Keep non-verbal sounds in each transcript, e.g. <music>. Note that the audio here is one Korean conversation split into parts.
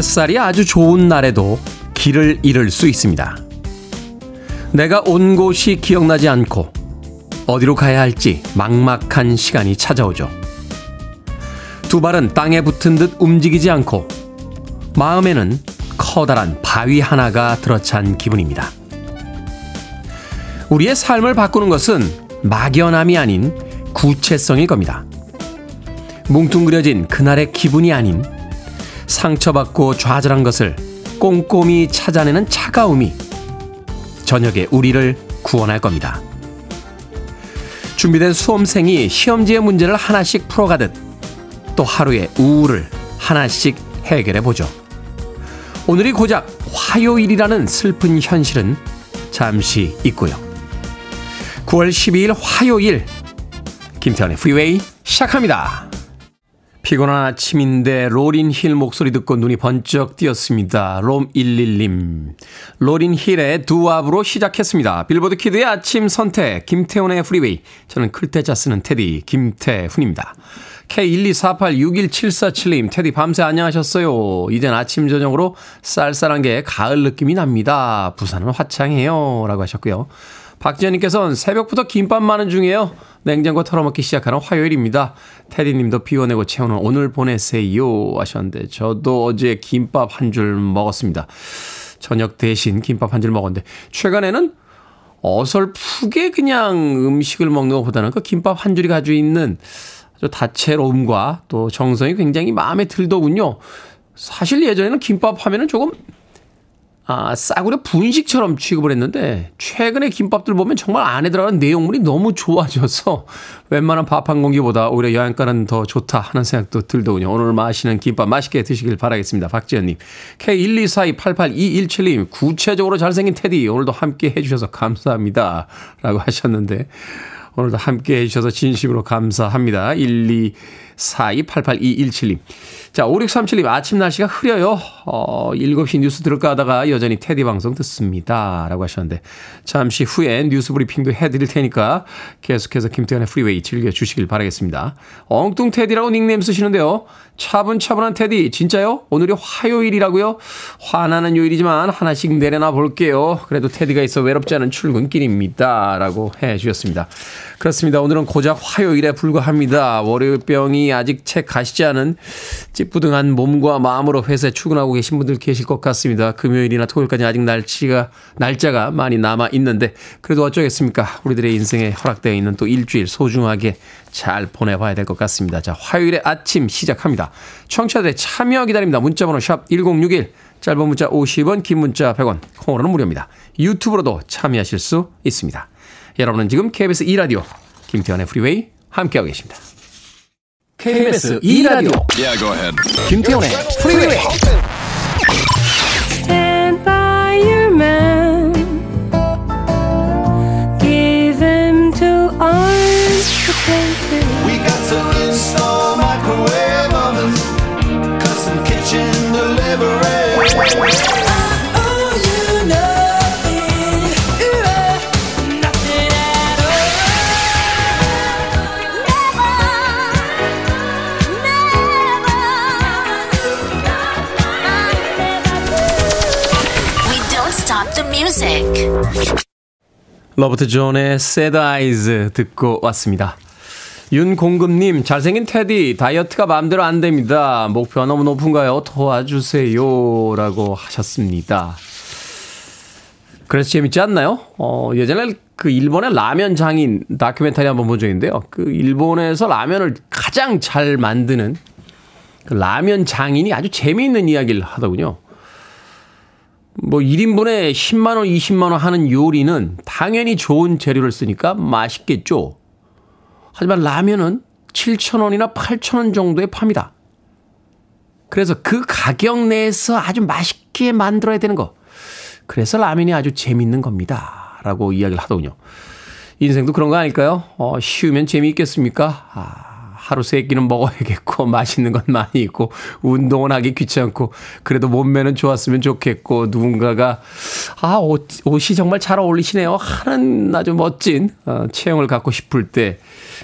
햇살이 아주 좋은 날에도 길을 잃을 수 있습니다. 내가 온 곳이 기억나지 않고 어디로 가야 할지 막막한 시간이 찾아오죠. 두 발은 땅에 붙은 듯 움직이지 않고 마음에는 커다란 바위 하나가 들어찬 기분입니다. 우리의 삶을 바꾸는 것은 막연함이 아닌 구체성일 겁니다. 뭉뚱그려진 그날의 기분이 아닌 상처받고 좌절한 것을 꼼꼼히 찾아내는 차가움이 저녁에 우리를 구원할 겁니다. 준비된 수험생이 시험지의 문제를 하나씩 풀어가듯 또 하루의 우울을 하나씩 해결해 보죠. 오늘이 고작 화요일이라는 슬픈 현실은 잠시 있고요. 9월 12일 화요일 김태훈의 프리웨이 시작합니다. 피곤한 아침인데 로린 힐 목소리 듣고 눈이 번쩍 띄었습니다. 롬11님. 로린 힐의 Doo Wop으로 시작했습니다. 빌보드 키드의 아침 선택, 김태훈의 프리웨이. 저는 클 테자 쓰는 테디, 김태훈입니다. K124861747님, 테디 밤새 안녕하셨어요. 이젠 아침, 저녁으로 쌀쌀한 게 가을 느낌이 납니다. 부산은 화창해요. 라고 하셨고요. 박지현님께서는 새벽부터 김밥 많은 중이에요. 냉장고 털어먹기 시작하는 화요일입니다. 테디님도 비워내고 채우는 오늘 보내세요 하셨는데 저도 어제 김밥 한 줄 먹었습니다. 저녁 대신 김밥 한 줄 먹었는데 최근에는 어설프게 그냥 음식을 먹는 것보다는 그 김밥 한 줄이 가지고 있는 다채로움과 또 정성이 굉장히 마음에 들더군요. 사실 예전에는 김밥 하면은 조금 아, 싸구려 분식처럼 취급을 했는데 최근에 김밥들 보면 정말 안에 들어간 내용물이 너무 좋아져서 웬만한 밥 한 공기보다 오히려 여행가는 더 좋다 하는 생각도 들더군요. 오늘 마시는 김밥 맛있게 드시길 바라겠습니다. 박지현님. K124288217님. 구체적으로 잘생긴 테디 오늘도 함께 해주셔서 감사합니다. 라고 하셨는데 오늘도 함께 해주셔서 진심으로 감사합니다. 1242882117님. 자, 5637님, 아침 날씨가 흐려요. 어, 7시 뉴스 들을까 하다가 여전히 테디 방송 듣습니다. 라고 하셨는데, 잠시 후에 뉴스 브리핑도 해드릴 테니까 계속해서 김태훈의 프리웨이 즐겨주시길 바라겠습니다. 엉뚱 테디라고 닉네임 쓰시는데요. 차분차분한 테디, 진짜요? 오늘이 화요일이라고요? 화나는 요일이지만 하나씩 내려놔 볼게요. 그래도 테디가 있어 외롭지 않은 출근길입니다. 라고 해 주셨습니다. 그렇습니다. 오늘은 고작 화요일에 불과합니다. 월요병이 아직 채 가시지 않은 찌뿌둥한 몸과 마음으로 회사에 출근하고 계신 분들 계실 것 같습니다. 금요일이나 토요일까지 아직 날치가, 날짜가 많이 남아 있는데, 그래도 어쩌겠습니까? 우리들의 인생에 허락되어 있는 또 일주일 소중하게 잘 보내봐야 될 것 같습니다. 자, 화요일의 아침 시작합니다. 청취자들의 참여 기다립니다. 문자번호 샵 1061, 짧은 문자 50원, 긴 문자 100원, 콩으로는 무료입니다. 유튜브로도 참여하실 수 있습니다. 여러분은 지금 KBS 2라디오 김태현의 프리웨이 함께하고 계십니다. KBS 2라디오 yeah, 김태현의 프리웨이 Stand by your man Give him two arms to take We got to install microwave ovens Custom kitchen delivery 로버트 존의 Sad Eyes 듣고 왔습니다. 윤공금님, 잘생긴 테디, 다이어트가 마음대로 안 됩니다. 목표가 너무 높은가요? 도와주세요. 라고 하셨습니다. 그래서 재밌지 않나요? 어, 예전에 그 일본의 라면 장인 다큐멘터리 한번 본 적이 있는데요. 그 일본에서 라면을 가장 잘 만드는 그 라면 장인이 아주 재미있는 이야기를 하더군요. 뭐 1인분에 10만 원, 20만 원 하는 요리는 당연히 좋은 재료를 쓰니까 맛있겠죠. 하지만 라면은 7천 원이나 8천 원 정도에 팝니다. 그래서 그 가격 내에서 아주 맛있게 만들어야 되는 거. 그래서 라면이 아주 재밌는 겁니다. 라고 이야기를 하더군요. 인생도 그런 거 아닐까요? 어, 쉬우면 재미있겠습니까? 아, 하루 세 끼는 먹어야겠고 <laughs> 맛있는 건 많이 있고 운동은 하기 귀찮고 그래도 몸매는 좋았으면 좋겠고 누군가가 아 옷, 옷이 정말 잘 어울리시네요 하는 아주 멋진 어, 체형을 갖고 싶을 때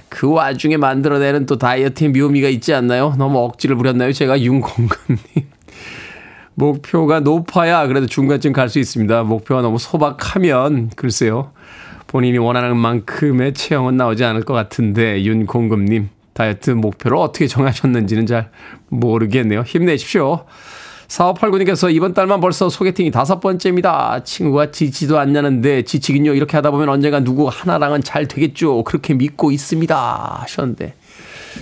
그 와중에 만들어내는 또 다이어트의 묘미가 있지 않나요? 너무 억지를 부렸나요? 제가 윤공근님 <laughs> 목표가 높아야 그래도 중간쯤 갈 수 있습니다. 목표가 너무 소박하면 글쎄요. 본인이 원하는 만큼의 체형은 나오지 않을 것 같은데 윤공금님 다이어트 목표를 어떻게 정하셨는지는 잘 모르겠네요. 힘내십시오. 4589님께서 이번 달만 벌써 소개팅이 다섯 번째입니다. 친구가 지지도 않냐는데 지치긴요. 이렇게 하다 보면 언젠가 누구 하나랑은 잘 되겠죠. 그렇게 믿고 있습니다. 하셨는데.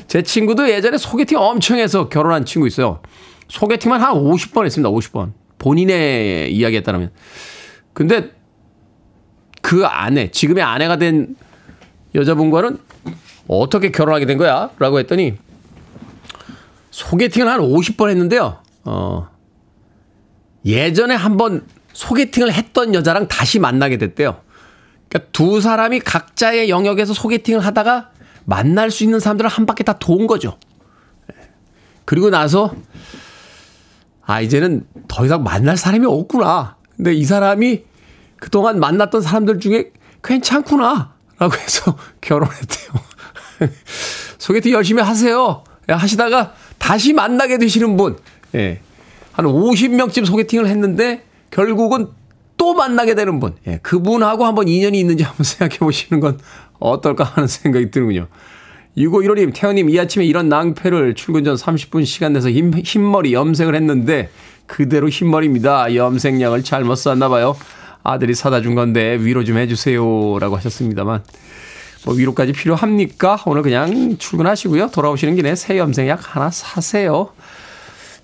제 친구도 예전에 소개팅 엄청 해서 결혼한 친구 있어요. 소개팅만 한 50번 했습니다. 50번. 본인의 이야기에 따르면. 근데 그 아내, 지금의 아내가 된 여자분과는 어떻게 결혼하게 된 거야? 라고 했더니 소개팅을 한 50번 했는데요. 어, 예전에 한번 소개팅을 했던 여자랑 다시 만나게 됐대요. 그러니까 두 사람이 각자의 영역에서 소개팅을 하다가 만날 수 있는 사람들을 한 바퀴 다 도운 거죠. 그리고 나서 아 이제는 더 이상 만날 사람이 없구나. 근데 이 사람이 그동안 만났던 사람들 중에 괜찮구나. 라고 해서 <laughs> 결혼했대요. <laughs> 소개팅 열심히 하세요. 하시다가 다시 만나게 되시는 분. 예. 한 50명쯤 소개팅을 했는데 결국은 또 만나게 되는 분. 예, 그분하고 한번 인연이 있는지 한번 <laughs> 생각해 보시는 건 어떨까 하는 생각이 드는군요. 6515님, 태연님, 이 아침에 이런 낭패를 출근 전 30분 시간 내서 흰, 흰머리 염색을 했는데 그대로 흰머리입니다. 염색약을 잘못 샀나 봐요. 아들이 사다 준 건데 위로 좀 해주세요. 라고 하셨습니다만. 뭐 위로까지 필요합니까? 오늘 그냥 출근하시고요. 돌아오시는 길에 새 염색약 하나 사세요.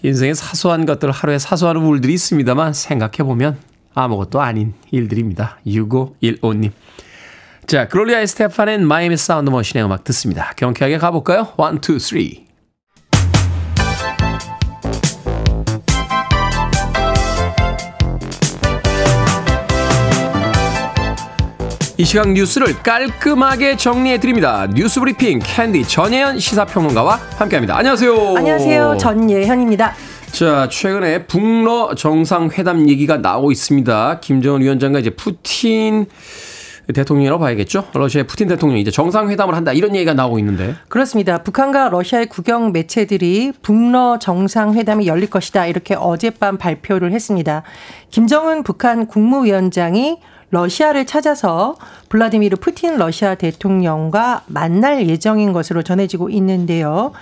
인생의 사소한 것들 하루에 사소한 우울들이 있습니다만 생각해보면 아무것도 아닌 일들입니다. 6515님. 자, 글로리아 에스테판의 마이애미 사운드 머신의 음악 듣습니다. 경쾌하게 가볼까요? 1, 2, 3. 이 시각 뉴스를 깔끔하게 정리해드립니다. 뉴스 브리핑 캔디 전예현 시사평론가와 함께합니다. 안녕하세요. 안녕하세요. 전예현입니다. 자, 최근에 북러 정상회담 얘기가 나오고 있습니다. 김정은 위원장과 이제 푸틴 대통령이라고 봐야겠죠. 러시아의 푸틴 대통령이 이제 정상회담을 한다 이런 얘기가 나오고 있는데. 그렇습니다. 북한과 러시아의 국영 매체들이 북러 정상회담이 열릴 것이다 이렇게 어젯밤 발표를 했습니다. 김정은 북한 국무위원장이 러시아를 찾아서 블라디미르 푸틴 러시아 대통령과 만날 예정인 것으로 전해지고 있는데요.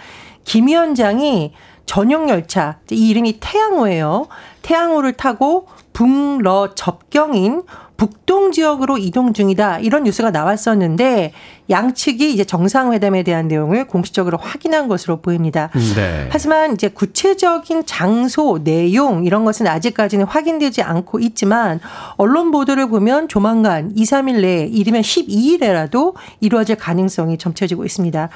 김 위원장이 전용 열차, 이 이름이 태양호예요. 태양호를 타고 북러 접경인 북동 지역으로 이동 중이다. 이런 뉴스가 나왔었는데 양측이 이제 정상회담에 대한 내용을 공식적으로 확인한 것으로 보입니다. 네. 하지만 이제 구체적인 장소, 내용 이런 것은 아직까지는 확인되지 않고 있지만 언론 보도를 보면 조만간 2, 3일 내에 이르면 12일에라도 이루어질 가능성이 점쳐지고 있습니다.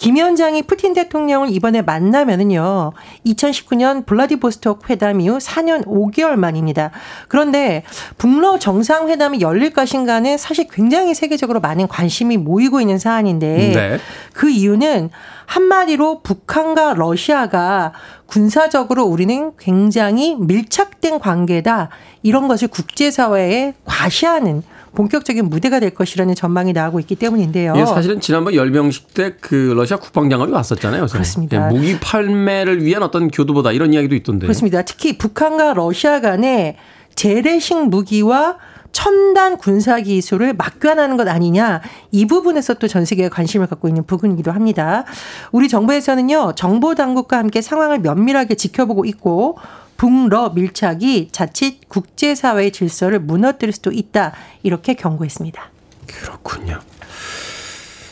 김 위원장이 푸틴 대통령을 이번에 만나면은요. 2019년 블라디보스톡 회담 이후 4년 5개월 만입니다. 그런데 북러 정상회담이 열릴 것인가는 사실 굉장히 세계적으로 많은 관심이 모이고 있는 사안인데 네. 그 이유는 한마디로 북한과 러시아가 군사적으로 우리는 굉장히 밀착된 관계다. 이런 것을 국제사회에 과시하는 본격적인 무대가 될 것이라는 전망이 나오고 있기 때문인데요. 예, 사실은 지난번 열병식 때 그 러시아 국방장관이 왔었잖아요. 그렇습니다. 예, 무기 판매를 위한 어떤 교두보다 이런 이야기도 있던데. 그렇습니다. 특히 북한과 러시아 간에 재래식 무기와 첨단 군사 기술을 막교환하는 것 아니냐 이 부분에서 또 전 세계가 관심을 갖고 있는 부분이기도 합니다. 우리 정부에서는요 정보 당국과 함께 상황을 면밀하게 지켜보고 있고 북러 밀착이 자칫 국제사회의 질서를 무너뜨릴 수도 있다. 이렇게 경고했습니다. 그렇군요.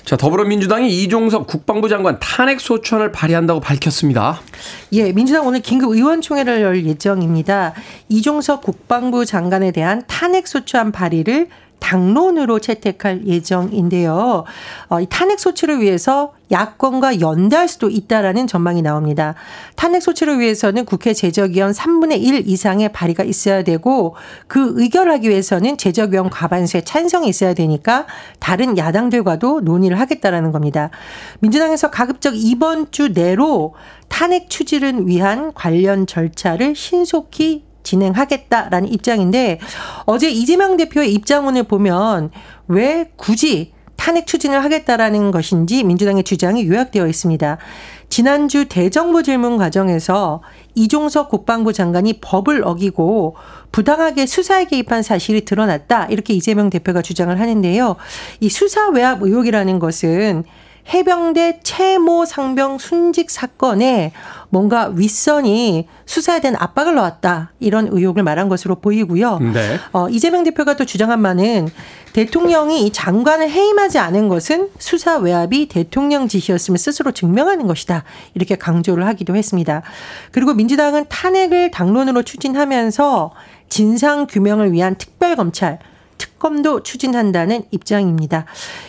자, 더불어민주당이 이종섭 국방부 장관 탄핵 소추안을 발의한다고 밝혔습니다. 예, 민주당 오늘 긴급 의원총회를 열 예정입니다. 이종섭 국방부 장관에 대한 탄핵 소추안 발의를 당론으로 채택할 예정인데요. 어, 이 탄핵 소치를 위해서 야권과 연대할 수도 있다라는 전망이 나옵니다. 탄핵 소치를 위해서는 국회 제적위원 3분의 1 이상의 발의가 있어야 되고 그 의결하기 위해서는 제적위원 과반수의 찬성이 있어야 되니까 다른 야당들과도 논의를 하겠다라는 겁니다. 민주당에서 가급적 이번 주 내로 탄핵 추진을 위한 관련 절차를 신속히 진행하겠다라는 입장인데 어제 이재명 대표의 입장문을 보면 왜 굳이 탄핵 추진을 하겠다라는 것인지 민주당의 주장이 요약되어 있습니다. 지난주 대정부 질문 과정에서 이종석 국방부 장관이 법을 어기고 부당하게 수사에 개입한 사실이 드러났다. 이렇게 이재명 대표가 주장을 하는데요. 이 수사 외압 의혹이라는 것은 해병대 채모 상병 순직 사건에 뭔가 윗선이 수사에 대한 압박을 넣었다. 이런 의혹을 말한 것으로 보이고요. 네. 어, 이재명 대표가 또 주장한 바는 대통령이 이 장관을 해임하지 않은 것은 수사 외압이 대통령 지시였음을 스스로 증명하는 것이다. 이렇게 강조를 하기도 했습니다. 그리고 민주당은 탄핵을 당론으로 추진하면서 진상 규명을 위한 특별 검찰 특검도 추진한다는 입장입니다.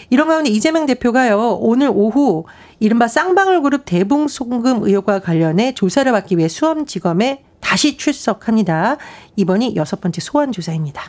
이런 가운데 이재명 대표가요, 오늘 오후 이른바 쌍방울 그룹 대붕송금 의혹과 관련해 조사를 받기 위해 수험지검에 다시 출석합니다. 이번이 여섯 번째 소환 조사입니다.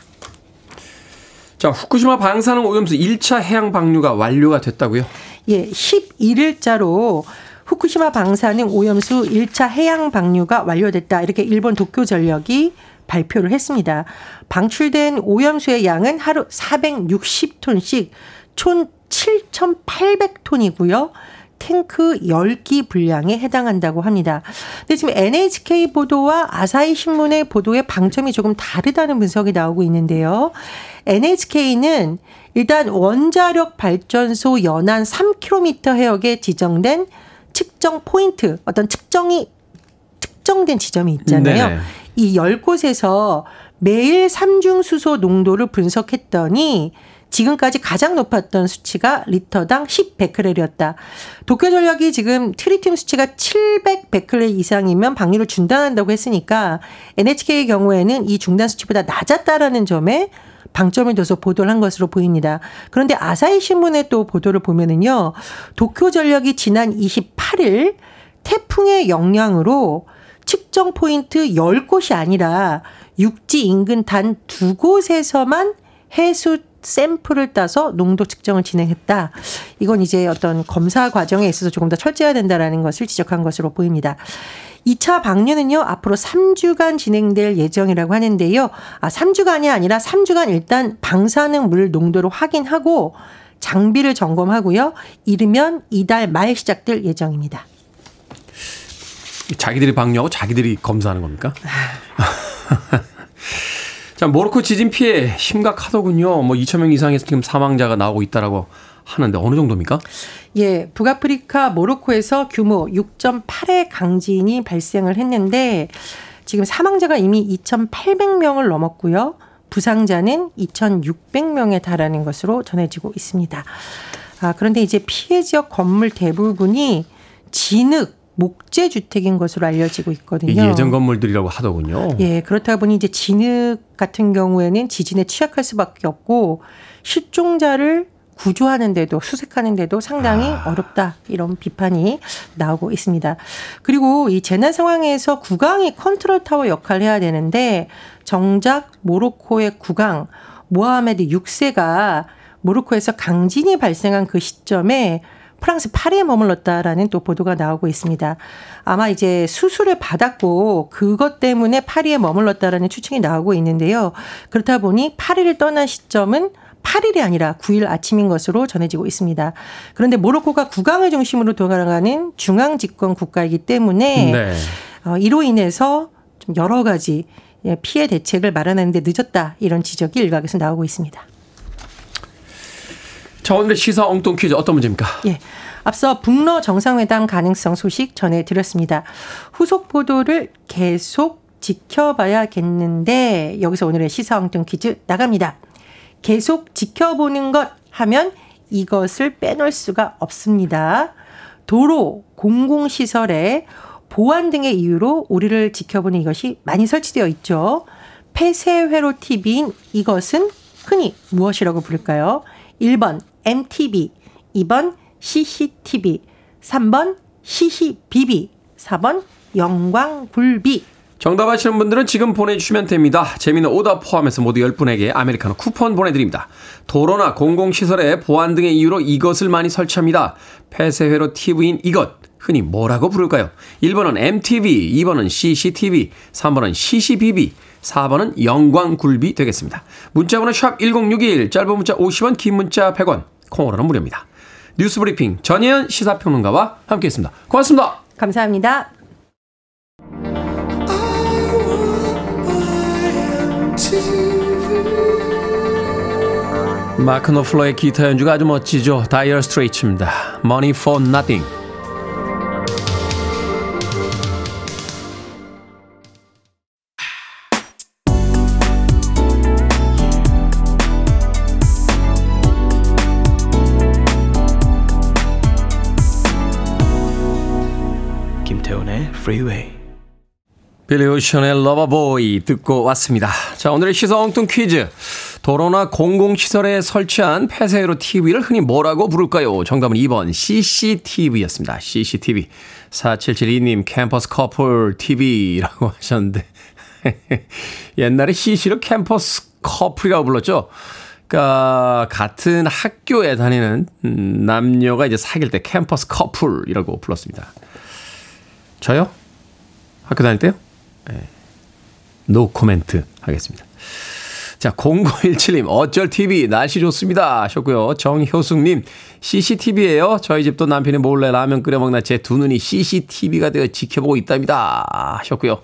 자, 후쿠시마 방사능 오염수 1차 해양 방류가 완료가 됐다고요? 예, 11일자로 후쿠시마 방사능 오염수 1차 해양 방류가 완료됐다. 이렇게 일본 도쿄 전력이 발표를 했습니다. 방출된 오염수의 양은 하루 460톤씩 총 7,800톤이고요. 탱크 10기 분량에 해당한다고 합니다. 근데 지금 NHK 보도와 아사히 신문의 보도의 방점이 조금 다르다는 분석이 나오고 있는데요. NHK는 일단 원자력 발전소 연안 3km 해역에 지정된 측정 포인트, 어떤 측정이 특정된 지점이 있잖아요. 네네. 이 10곳에서 매일 삼중수소 농도를 분석했더니 지금까지 가장 높았던 수치가 리터당 10베크렐이었다. 도쿄 전력이 지금 트리튬 수치가 700 베크렐 이상이면 방류를 중단한다고 했으니까 NHK의 경우에는 이 중단 수치보다 낮았다라는 점에 방점을 둬서 보도를 한 것으로 보입니다. 그런데 아사히 신문의 또 보도를 보면은요. 도쿄 전력이 지난 28일 태풍의 영향으로 측정 포인트 10곳이 아니라 육지 인근 단 두 곳에서만 해수 샘플을 따서 농도 측정을 진행했다. 이건 이제 어떤 검사 과정에 있어서 조금 더 철저해야 된다라는 것을 지적한 것으로 보입니다. 2차 방류는요, 앞으로 3주간 진행될 예정이라고 하는데요. 아, 3주간이 아니라 3주간 일단 방사능 물 농도를 확인하고 장비를 점검하고요. 이르면 이달 말 시작될 예정입니다. 자기들이 방류하고 자기들이 검사하는 겁니까? <laughs> 자, 모로코 지진 피해 심각하더군요. 뭐 2천 명 이상의 지금 사망자가 나오고 있다라고 하는데 어느 정도입니까? 예, 북아프리카 모로코에서 규모 6.8의 강진이 발생을 했는데 지금 사망자가 이미 2,800명을 넘었고요. 부상자는 2,600명에 달하는 것으로 전해지고 있습니다. 아, 그런데 이제 피해 지역 건물 대부분이 진흙, 목재 주택인 것으로 알려지고 있거든요. 예전 건물들이라고 하더군요. 예, 그렇다 보니 이제 진흙 같은 경우에는 지진에 취약할 수밖에 없고 실종자를 구조하는데도 수색하는데도 상당히 아. 어렵다 이런 비판이 나오고 있습니다. 그리고 이 재난 상황에서 국왕이 컨트롤 타워 역할을 해야 되는데 정작 모로코의 국왕 모하메드 6세가 모로코에서 강진이 발생한 그 시점에 프랑스 파리에 머물렀다라는 또 보도가 나오고 있습니다. 아마 이제 수술을 받았고 그것 때문에 파리에 머물렀다라는 추측이 나오고 있는데요. 그렇다 보니 파리를 떠난 시점은 8일이 아니라 9일 아침인 것으로 전해지고 있습니다. 그런데 모로코가 국왕을 중심으로 돌아가는 중앙 집권 국가이기 때문에 네. 어, 이로 인해서 좀 여러 가지 예, 피해 대책을 마련하는데 늦었다 이런 지적이 일각에서 나오고 있습니다. 자, 오늘의 시사 엉뚱 퀴즈 어떤 문제입니까? 예. 앞서 북러 정상회담 가능성 소식 전해드렸습니다. 후속 보도를 계속 지켜봐야겠는데 여기서 오늘의 시사 엉뚱 퀴즈 나갑니다. 계속 지켜보는 것 하면 이것을 빼놓을 수가 없습니다. 도로, 공공시설에 보안 등의 이유로 우리를 지켜보는 이것이 많이 설치되어 있죠. 폐쇄회로 TV인 이것은 흔히 무엇이라고 부를까요? 1번 MTV, 2번 CCTV, 3번 CCBB, 4번 영광굴비. 정답 아시는 분들은 지금 보내주시면 됩니다. 재미는 오답 포함해서 모두 10분에게 아메리카노 쿠폰 보내드립니다. 도로나 공공시설에 보안 등의 이유로 이것을 많이 설치합니다. 폐쇄회로 TV인 이것. 흔히 뭐라고 부를까요? 1번은 MTV, 2번은 CCTV, 3번은 CCBB, 4번은 영광굴비 되겠습니다. 문자번호 샵 1061, 짧은 문자 50원, 긴 문자 100원, 콩으로는 무료입니다. 뉴스 브리핑 전예현 시사평론가와 함께했습니다. 고맙습니다. 감사합니다. 마크 노플러의 기타 연주가 아주 멋지죠. 다이어 스트레이츠입니다. Money for Nothing. 김태훈의 Freeway. 빌리 오션의 Loverboy 듣고 왔습니다. 자, 오늘의 시사 엉뚱 퀴즈. 도로나 공공시설에 설치한 폐쇄회로 TV를 흔히 뭐라고 부를까요? 정답은 2번 CCTV였습니다. CCTV. 4772님 캠퍼스 커플 TV라고 <laughs> 하셨는데 <laughs> 옛날에 CC를 캠퍼스 커플이라고 불렀죠. 그러니까 같은 학교에 다니는 음, 남녀가 이제 사귈 때 캠퍼스 커플이라고 불렀습니다. 저요? 학교 다닐 때요? 노 코멘트 하겠습니다. 자, 0917님, 어쩔 TV, 날씨 좋습니다. 하셨고요. 정효숙님, CCTV에요. 저희 집도 남편이 몰래 라면 끓여 먹나 제 두 눈이 CCTV가 되어 지켜보고 있답니다. 하셨고요.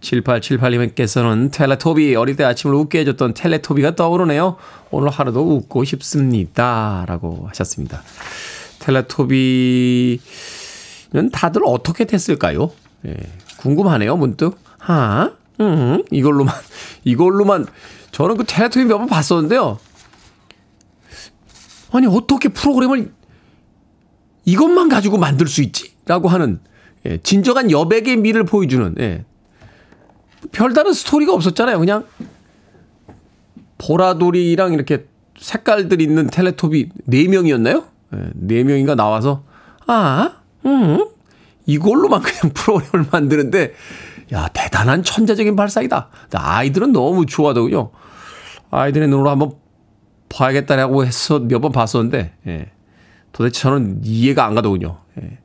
7878님께서는 텔레토비, 어릴 때 아침을 웃게 해줬던 텔레토비가 떠오르네요. 오늘 하루도 웃고 싶습니다. 라고 하셨습니다. 텔레토비 는 다들 어떻게 됐을까요? 예, 궁금하네요, 문득. 하, 음, 이걸로만, <laughs> 이걸로만, 저는 그 텔레토비 몇번 봤었는데요. 아니, 어떻게 프로그램을 이것만 가지고 만들 수 있지? 라고 하는, 예, 진정한 여백의 미를 보여주는, 예. 별다른 스토리가 없었잖아요. 그냥, 보라돌이랑 이렇게 색깔들 있는 텔레토비 4명이었나요? 예, 4명인가 나와서, 아, 음, 이걸로만 그냥 <laughs> 프로그램을 만드는데, 야, 대단한 천재적인 발상이다. 아이들은 너무 좋아하더군요. 아이들의 눈으로 한번 봐야겠다라고 해서 몇 번 봤었는데, 예. 도대체 저는 이해가 안 가더군요. 예.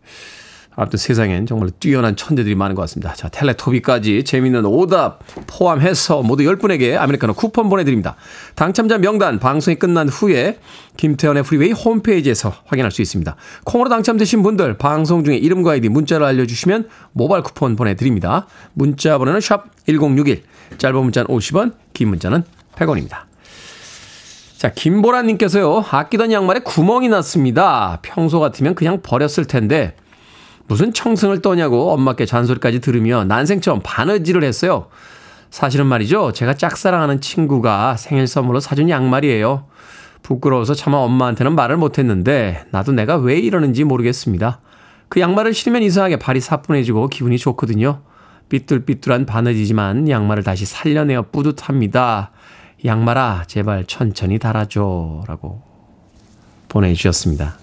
아무튼 세상엔 정말 뛰어난 천재들이 많은 것 같습니다. 자, 텔레토비까지 재미있는 오답 포함해서 모두 10분에게 아메리카노 쿠폰 보내드립니다. 당첨자 명단 방송이 끝난 후에 김태훈의 Freeway 홈페이지에서 확인할 수 있습니다. 콩으로 당첨되신 분들 방송 중에 이름과 아이디 문자로 알려주시면 모바일 쿠폰 보내드립니다. 문자 번호는 샵 1061, 짧은 문자는 50원, 긴 문자는 100원입니다. 자, 김보라님께서요, 아끼던 양말에 구멍이 났습니다. 평소 같으면 그냥 버렸을 텐데, 무슨 청승을 떠냐고 엄마께 잔소리까지 들으며 난생처럼 바느질을 했어요. 사실은 말이죠. 제가 짝사랑하는 친구가 생일 선물로 사준 양말이에요. 부끄러워서 차마 엄마한테는 말을 못했는데 나도 내가 왜 이러는지 모르겠습니다. 그 양말을 신으면 이상하게 발이 사뿐해지고 기분이 좋거든요. 삐뚤삐뚤한 바느지지만 양말을 다시 살려내어 뿌듯합니다. 양말아 제발 천천히 달아줘 라고 보내주셨습니다.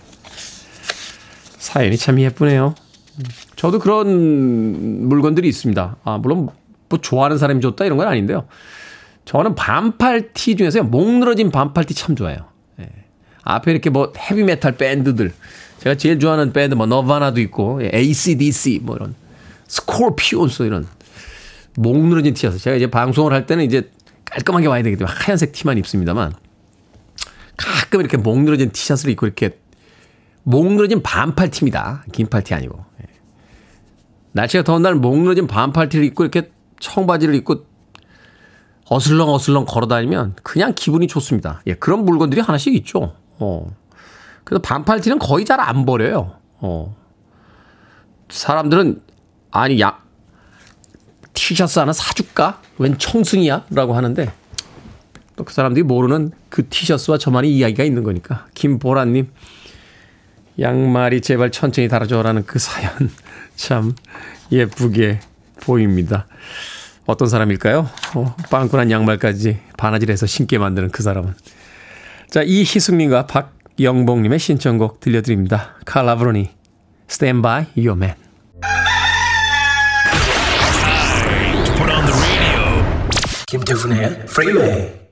사연이 참 예쁘네요. 저도 그런 물건들이 있습니다. 아, 물론 뭐 좋아하는 사람이 줬다 이런 건 아닌데요. 저는 반팔 티 중에서요. 목 늘어진 반팔 티 참 좋아해요. 예. 앞에 이렇게 뭐 헤비메탈 밴드들. 제가 제일 좋아하는 밴드 뭐 너바나도 있고 ACDC 뭐 이런 스콜피온스 이런 목 늘어진 티셔츠. 제가 이제 방송을 할 때는 이제 깔끔하게 와야 되기 때문에 하얀색 티만 입습니다만 가끔 이렇게 목 늘어진 티셔츠를 입고 이렇게 목 늘어진 반팔 티입니다. 긴팔 티 아니고. 날씨가 더운 날목 늘어진 반팔티를 입고 이렇게 청바지를 입고 어슬렁 어슬렁 걸어 다니면 그냥 기분이 좋습니다. 예, 그런 물건들이 하나씩 있죠. 어. 그래서 반팔티는 거의 잘 안 버려요. 어. 사람들은 아니 야 티셔츠 하나 사줄까? 웬 청승이야? 라고 하는데 또 그 사람들이 모르는 그 티셔츠와 저만의 이야기가 있는 거니까 김보라님 양말이 제발 천천히 달아줘라는 그 사연 <laughs> 참 예쁘게 보입니다. 어떤 사람일까요? 어, 빵꾸난 양말까지 바느질해서 신게 만드는 그 사람은. 자, 이희숙님과 박영봉님의 신청곡 들려드립니다. 칼라브로니, Stand by your man. 김태훈의 Freeway. Are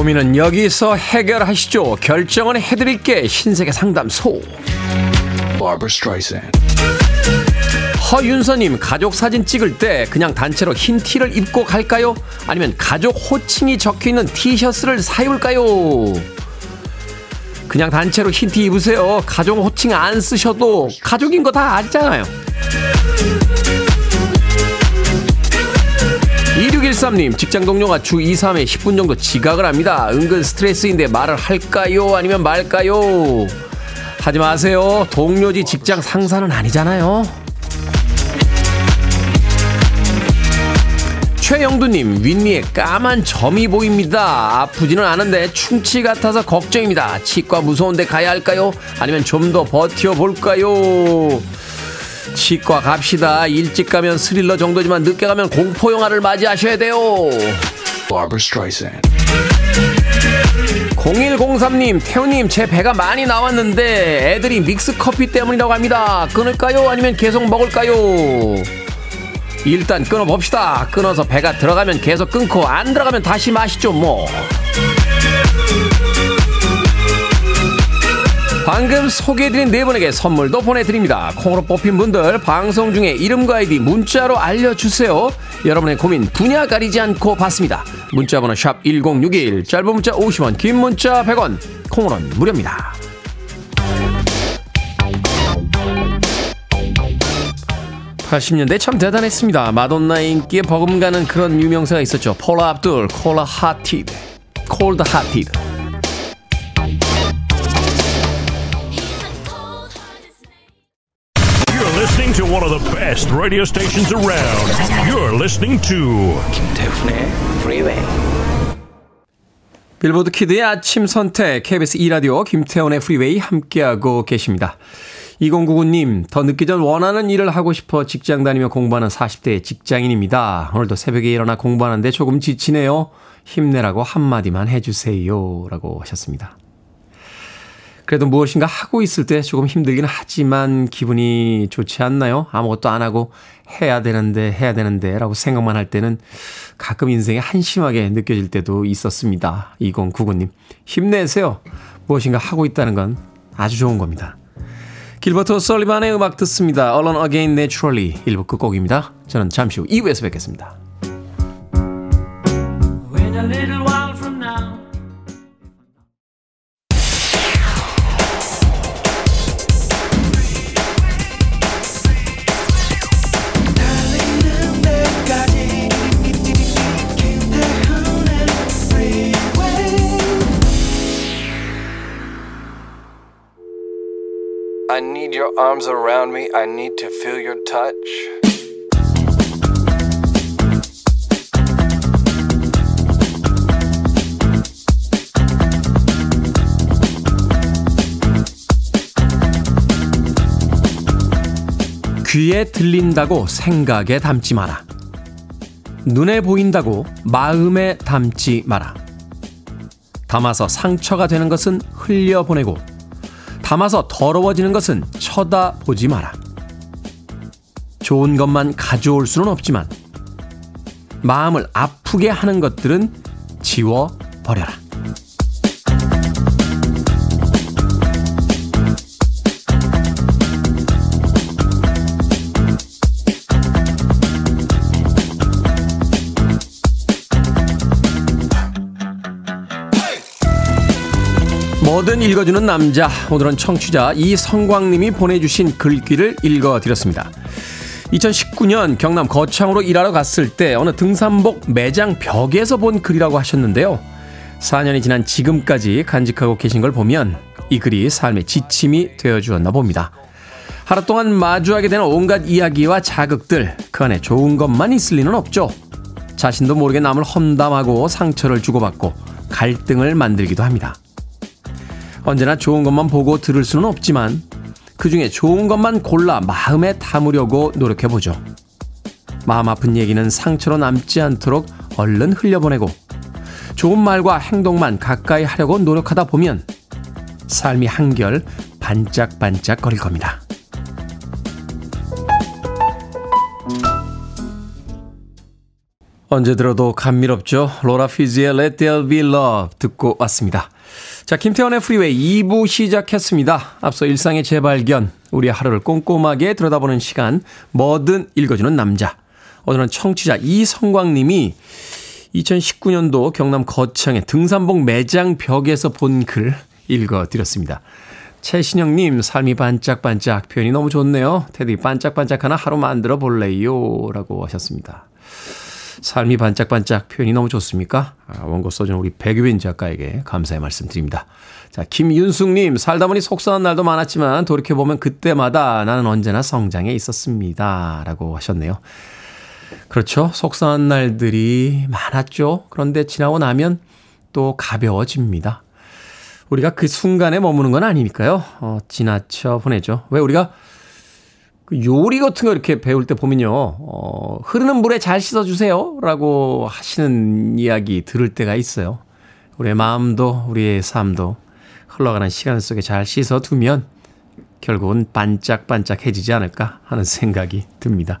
고민은 여기서 해결하시죠. 결정은 해드릴게. 신세계 상담소. 허윤서님, 가족 사진 찍을 때 그냥 단체로 흰 티를 입고 갈까요? 아니면 가족 호칭이 적혀 있는 티셔츠를 사입을까요? 그냥 단체로 흰 티 입으세요. 가족 호칭 안 쓰셔도 가족인 거 다 아시잖아요. 2613님, 직장 동료가 주 2, 3회 10분 정도 지각을 합니다. 은근 스트레스인데 말을 할까요? 아니면 말까요? 하지 마세요. 동료지 직장 상사는 아니잖아요. 최영두님, 윗니에 까만 점이 보입니다. 아프지는 않은데 충치 같아서 걱정입니다. 치과 무서운데 가야 할까요? 아니면 좀 더 버텨볼까요? 치과 갑시다. 일찍 가면 스릴러 정도지만 늦게 가면 공포 영화를 맞이하셔야 돼요. Barbara Streisand. 0103님, 태우님, 제 배가 많이 나왔는데 애들이 믹스 커피 때문이라고 합니다. 끊을까요? 아니면 계속 먹을까요? 일단 끊어봅시다. 끊어서 배가 들어가면 계속 끊고 안 들어가면 다시 마시죠, 뭐. 방금 소개해드린 네 분에게 선물도 보내드립니다. 콩으로 뽑힌 분들 방송 중에 이름과 아이디 문자로 알려주세요. 여러분의 고민 분야 가리지 않고 받습니다. 문자번호 샵 1061, 짧은 문자 50원, 긴 문자 100원, 콩으로는 무료입니다. 80년대 참 대단했습니다. 마돈나 인기에 버금가는 그런 유명세가 있었죠. 폴라 압둘, Cold Hearted, Cold Hearted. Best radio stations around. You're listening to 김태훈의 Freeway. 빌보드 kid의 아침 선택 KBS 2 라디오 김태훈의 Freeway 함께하고 계십니다. 2099님, 더 늦기 전 원하는 일을 하고 싶어 직장 다니며 공부하는 40대 직장인입니다. 오늘도 새벽에 일어나 공부하는데 조금 지치네요. 힘내라고 한마디만 해주세요. 라고 하셨습니다. 그래도 무엇인가 하고 있을 때 조금 힘들긴 하지만 기분이 좋지 않나요? 아무것도 안 하고 해야 되는데, 해야 되는데, 라고 생각만 할 때는 가끔 인생이 한심하게 느껴질 때도 있었습니다. 2099님. 힘내세요. 무엇인가 하고 있다는 건 아주 좋은 겁니다. 길버트 설리반의 음악 듣습니다. Alone Again Naturally 1부 끝곡입니다. 저는 잠시 후 2부에서 뵙겠습니다. Your arms around me. I need to feel your touch. 귀에 들린다고 생각에 담지 마라. 눈에 보인다고 마음에 담지 마라. 담아서 상처가 되는 것은 흘려보내고 담아서 더러워지는 것은 쳐다보지 마라. 좋은 것만 가져올 수는 없지만 마음을 아프게 하는 것들은 지워버려라. 뭐든 읽어주는 남자. 오늘은 청취자 이성광님이 보내주신 글귀를 읽어드렸습니다. 2019년 경남 거창으로 일하러 갔을 때 어느 등산복 매장 벽에서 본 글이라고 하셨는데요. 4년이 지난 지금까지 간직하고 계신 걸 보면 이 글이 삶의 지침이 되어 주었나 봅니다. 하루 동안 마주하게 되는 온갖 이야기와 자극들, 그 안에 좋은 것만 있을 리는 없죠. 자신도 모르게 남을 험담하고 상처를 주고받고 갈등을 만들기도 합니다. 언제나 좋은 것만 보고 들을 수는 없지만 그 중에 좋은 것만 골라 마음에 담으려고 노력해보죠. 마음 아픈 얘기는 상처로 남지 않도록 얼른 흘려보내고 좋은 말과 행동만 가까이 하려고 노력하다 보면 삶이 한결 반짝반짝 거릴 겁니다. 언제 들어도 감미롭죠? 로라 피지의 Let There Be Love 듣고 왔습니다. 자, 김태훈의 Freeway 2부 시작했습니다. 앞서 일상의 재발견, 우리의 하루를 꼼꼼하게 들여다보는 시간, 뭐든 읽어주는 남자. 오늘은 청취자 이성광 님이 2019년도 경남 거창의 등산복 매장 벽에서 본 글 읽어드렸습니다. 최신영님, 삶이 반짝반짝 표현이 너무 좋네요. 태디 반짝반짝한 하루 만들어 볼래요? 라고 하셨습니다. 삶이 반짝반짝 표현이 너무 좋습니까? 아, 원고 써준 우리 백유빈 작가에게 감사의 말씀 드립니다. 자, 김윤숙님, 살다 보니 속상한 날도 많았지만 돌이켜보면 그때마다 나는 언제나 성장해 있었습니다. 라고 하셨네요. 그렇죠. 속상한 날들이 많았죠. 그런데 지나고 나면 또 가벼워집니다. 우리가 그 순간에 머무는 건 아니니까요. 어, 지나쳐 보내죠. 왜 우리가 그 요리 같은 거 이렇게 배울 때 보면요. 어, 흐르는 물에 잘 씻어주세요. 라고 하시는 이야기 들을 때가 있어요. 우리의 마음도 우리의 삶도 흘러가는 시간 속에 잘 씻어두면 결국은 반짝반짝해지지 않을까 하는 생각이 듭니다.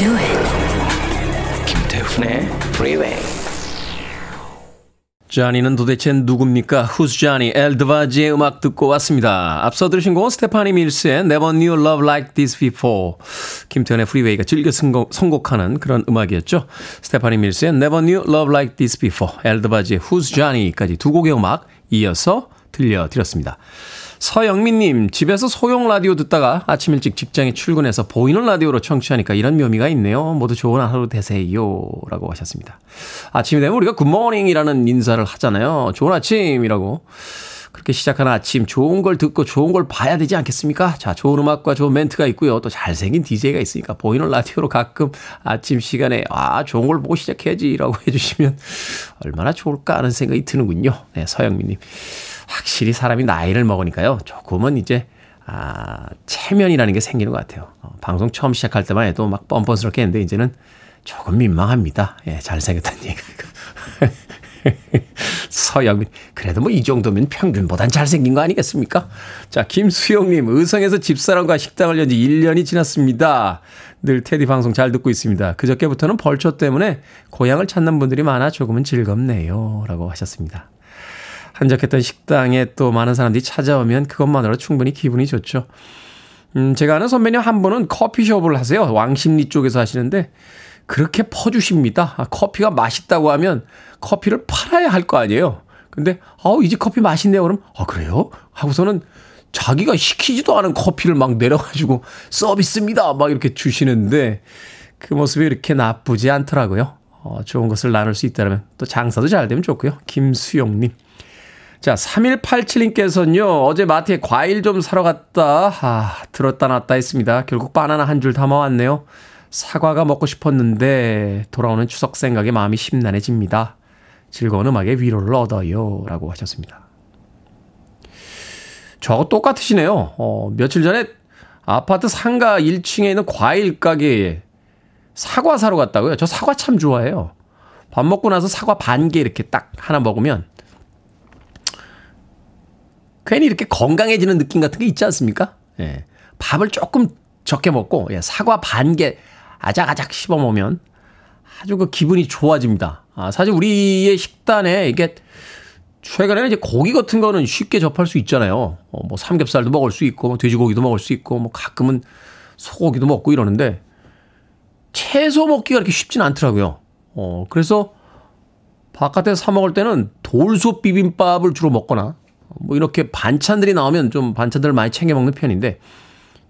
Do it. 김태훈의 Freeway. 자니는 도대체 누굽니까? 후스 자니, 엘드바지의 음악 듣고 왔습니다. 앞서 들으신 곡은 스테파니 밀스의 Never Knew Love Like This Before. 김태현의 프리웨이가 즐겨 선곡, 선곡하는 그런 음악이었죠. 스테파니 밀스의 Never Knew Love Like This Before, 엘드바지의 후스 자니까지 두 곡의 음악 이어서 들려드렸습니다. 서영민님, 집에서 소형 라디오 듣다가 아침 일찍 직장에 출근해서 보이는 라디오로 청취하니까 이런 묘미가 있네요. 모두 좋은 하루 되세요. 라고 하셨습니다. 아침이 되면 우리가 굿모닝이라는 인사를 하잖아요. 좋은 아침이라고. 그렇게 시작하는 아침, 좋은 걸 듣고 좋은 걸 봐야 되지 않겠습니까? 자, 좋은 음악과 좋은 멘트가 있고요. 또 잘생긴 DJ가 있으니까 보이는 라디오로 가끔 아침 시간에, 아, 좋은 걸 보고 시작해야지. 라고 <laughs> 해주시면 얼마나 좋을까 하는 생각이 드는군요. 네, 서영민님. 확실히 사람이 나이를 먹으니까요. 조금은 이제, 아, 체면이라는 게 생기는 것 같아요. 어, 방송 처음 시작할 때만 해도 막 뻔뻔스럽게 했는데, 이제는 조금 민망합니다. 예, 잘생겼다는 얘기가. <laughs> 서영민. 그래도 뭐 이 정도면 평균보단 잘생긴 거 아니겠습니까? 자, 김수영님. 의성에서 집사람과 식당을 연 지 1년이 지났습니다. 늘 테디 방송 잘 듣고 있습니다. 그저께부터는 벌초 때문에 고향을 찾는 분들이 많아 조금은 즐겁네요. 라고 하셨습니다. 한적했던 식당에 또 많은 사람들이 찾아오면 그것만으로 충분히 기분이 좋죠. 음, 제가 아는 선배님 한 분은 커피숍을 하세요. 왕십리 쪽에서 하시는데 그렇게 퍼주십니다. 아, 커피가 맛있다고 하면 커피를 팔아야 할 거 아니에요. 근데 아우 이집 커피 맛있네요. 그럼 아 그래요? 하고서는 자기가 시키지도 않은 커피를 막 내려가지고 서비스입니다. 막 이렇게 주시는데 그 모습이 이렇게 나쁘지 않더라고요. 어, 좋은 것을 나눌 수 있다면 또 장사도 잘 되면 좋고요. 김수용님. 자, 3187님께서는요, 어제 마트에 과일 좀 사러 갔다, 아, 들었다 놨다 했습니다. 결국 바나나 한 줄 담아왔네요. 사과가 먹고 싶었는데, 돌아오는 추석 생각에 마음이 심란해집니다. 즐거운 음악에 위로를 얻어요. 라고 하셨습니다. 저하고 똑같으시네요. 어, 며칠 전에 아파트 상가 1층에 있는 과일 가게에 사과 사러 갔다고요. 저 사과 참 좋아해요. 밥 먹고 나서 사과 반 개 이렇게 딱 하나 먹으면 괜히 이렇게 건강해지는 느낌 같은 게 있지 않습니까? 예. 밥을 조금 적게 먹고 예, 사과 반 개 아작아작 씹어 먹으면 아주 그 기분이 좋아집니다. 아, 사실 우리의 식단에 이게 최근에는 이제 고기 같은 거는 쉽게 접할 수 있잖아요. 어, 뭐 삼겹살도 먹을 수 있고, 뭐 돼지고기도 먹을 수 있고, 뭐 가끔은 소고기도 먹고 이러는데 채소 먹기가 그렇게 쉽진 않더라고요. 어, 그래서 바깥에서 사 먹을 때는 돌솥 비빔밥을 주로 먹거나 뭐 이렇게 반찬들이 나오면 좀 반찬들을 많이 챙겨 먹는 편인데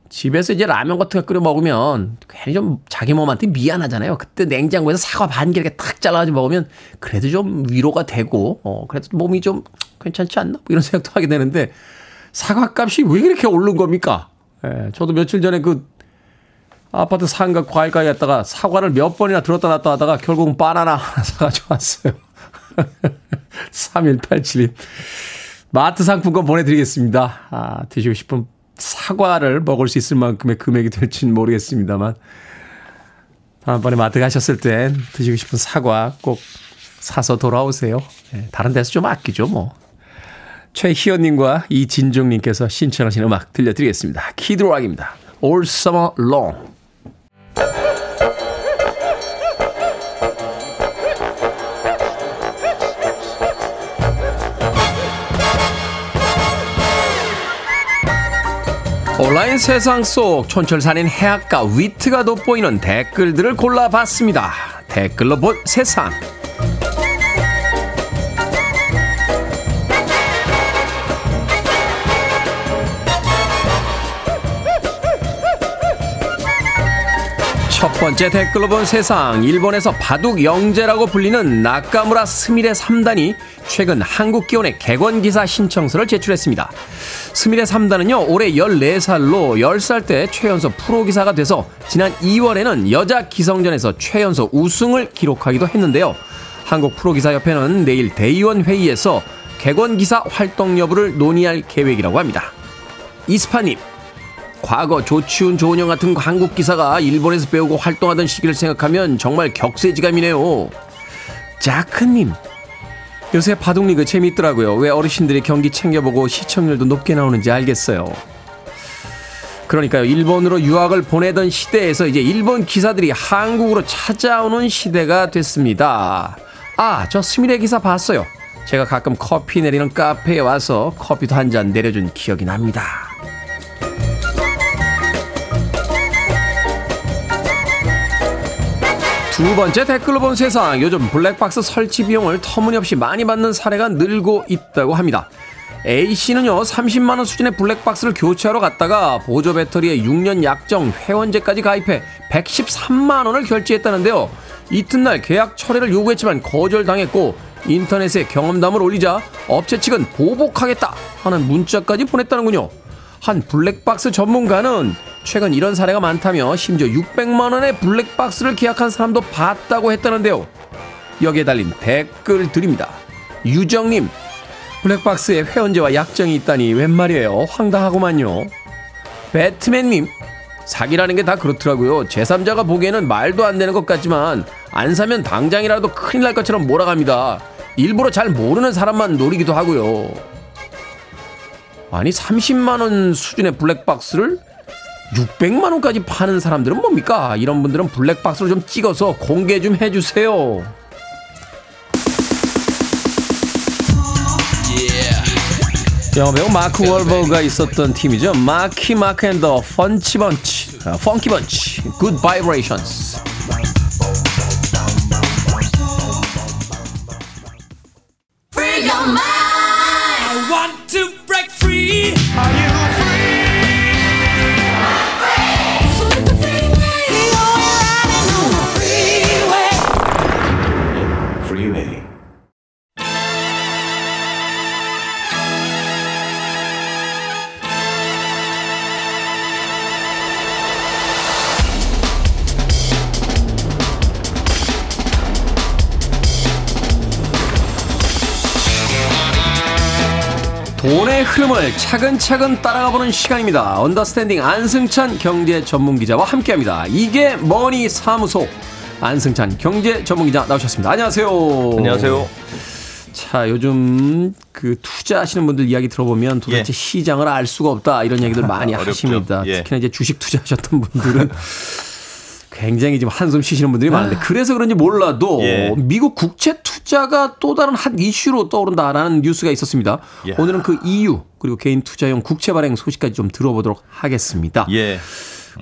집에서 이제 라면 같은 거 끓여 먹으면 괜히 좀 자기 몸한테 미안하잖아요. 그때 냉장고에서 사과 반 개 이렇게 탁 잘라가지고 먹으면 그래도 좀 위로가 되고, 어, 그래도 몸이 좀 괜찮지 않나? 뭐 이런 생각도 하게 되는데 사과 값이 왜 이렇게 오른 겁니까? 예, 저도 며칠 전에 그 아파트 상가 과일 가게 갔다가 사과를 몇 번이나 들었다 놨다 하다가 결국은 바나나 하나 <laughs> 사가지고 왔어요. <laughs> 3187님. 마트 상품권 보내드리겠습니다. 아, 드시고 싶은 사과를 먹을 수 있을 만큼의 금액이 될지는 모르겠습니다만. 다음번에 마트 가셨을 땐 드시고 싶은 사과 꼭 사서 돌아오세요. 예, 다른 데서 좀 아끼죠, 뭐. 최희연님과 이진종님께서 신청하신 음악 들려드리겠습니다. 키드락입니다. All Summer Long. 온라인 세상 속 촌철살인 해악과 위트가 돋보이는 댓글들을 골라봤습니다. 댓글로 본 세상. 첫 번째 댓글로 본 세상 일본에서 바둑 영재라고 불리는 나카무라 스미레 3단이 최근 한국 기원의 객원 기사 신청서를 제출했습니다. 스미레 3단은요 올해 14살로 10살 때 최연소 프로 기사가 돼서 지난 2월에는 여자 기성전에서 최연소 우승을 기록하기도 했는데요. 한국 프로 기사 협회는 내일 대의원 회의에서 객원 기사 활동 여부를 논의할 계획이라고 합니다. 이스파님 과거 조치훈 조은영 같은 한국 기사가 일본에서 배우고 활동하던 시기를 생각하면 정말 격세지감이네요. 자크님. 요새 바둑리그 재미있더라고요. 왜 어르신들이 경기 챙겨보고 시청률도 높게 나오는지 알겠어요. 그러니까요. 일본으로 유학을 보내던 시대에서 이제 일본 기사들이 한국으로 찾아오는 시대가 됐습니다. 아, 저 스미레 기사 봤어요. 제가 가끔 커피 내리는 카페에 와서 커피도 한 잔 내려준 기억이 납니다. 두 번째 댓글로 본 세상 요즘 블랙박스 설치 비용을 터무니없이 많이 받는 사례가 늘고 있다고 합니다. A씨는요 30만원 수준의 블랙박스를 교체하러 갔다가 보조 배터리에 6년 약정 회원제까지 가입해 113만원을 결제했다는데요. 이튿날 계약 철회를 요구했지만 거절당했고 인터넷에 경험담을 올리자 업체 측은 보복하겠다 하는 문자까지 보냈다는군요. 한 블랙박스 전문가는 최근 이런 사례가 많다며 심지어 600만 원의 블랙박스를 계약한 사람도 봤다고 했다는데요. 여기에 달린 댓글 드립니다. 유정님, 블랙박스에 회원제와 약정이 있다니 웬 말이에요? 황당하고만요. 배트맨님, 사기라는 게 다 그렇더라고요. 제3자가 보기에는 말도 안 되는 것 같지만 안 사면 당장이라도 큰일 날 것처럼 몰아갑니다. 일부러 잘 모르는 사람만 노리기도 하고요. 아니 30만 원 수준의 블랙박스를 600만 원까지 파는 사람들은 뭡니까? 이런 분들은 블랙박스로 좀 찍어서 공개 좀 해주세요. 영화 배우 마크 월버가 있었던 팀이죠. 마키 마크 앤더 펀치 번치, 펑키 번치, 굿 바이브레이션스. 흐름을 차근차근 따라가 보는 시간입니다. 언더스탠딩 안승찬 경제 전문 기자와 함께합니다. 이게 머니 사무소 안승찬 경제 전문 기자 나오셨습니다. 안녕하세요. 안녕하세요. 자, 요즘 그 투자하시는 분들 이야기 들어보면 도대체 예. 시장을 알 수가 없다 이런 얘기들 많이. <laughs> 하십니다. 예. 특히나 이제 주식 투자하셨던 분들은 <laughs> 굉장히 지금 한숨 쉬시는 분들이 많은데 그래서 그런지 몰라도 예. 미국 국채 투자가 또 다른 한 이슈로 떠오른다라는 뉴스가 있었습니다. 야. 오늘은 그 이유 그리고 개인 투자용 국채 발행 소식까지 좀 들어보도록 하겠습니다. 예.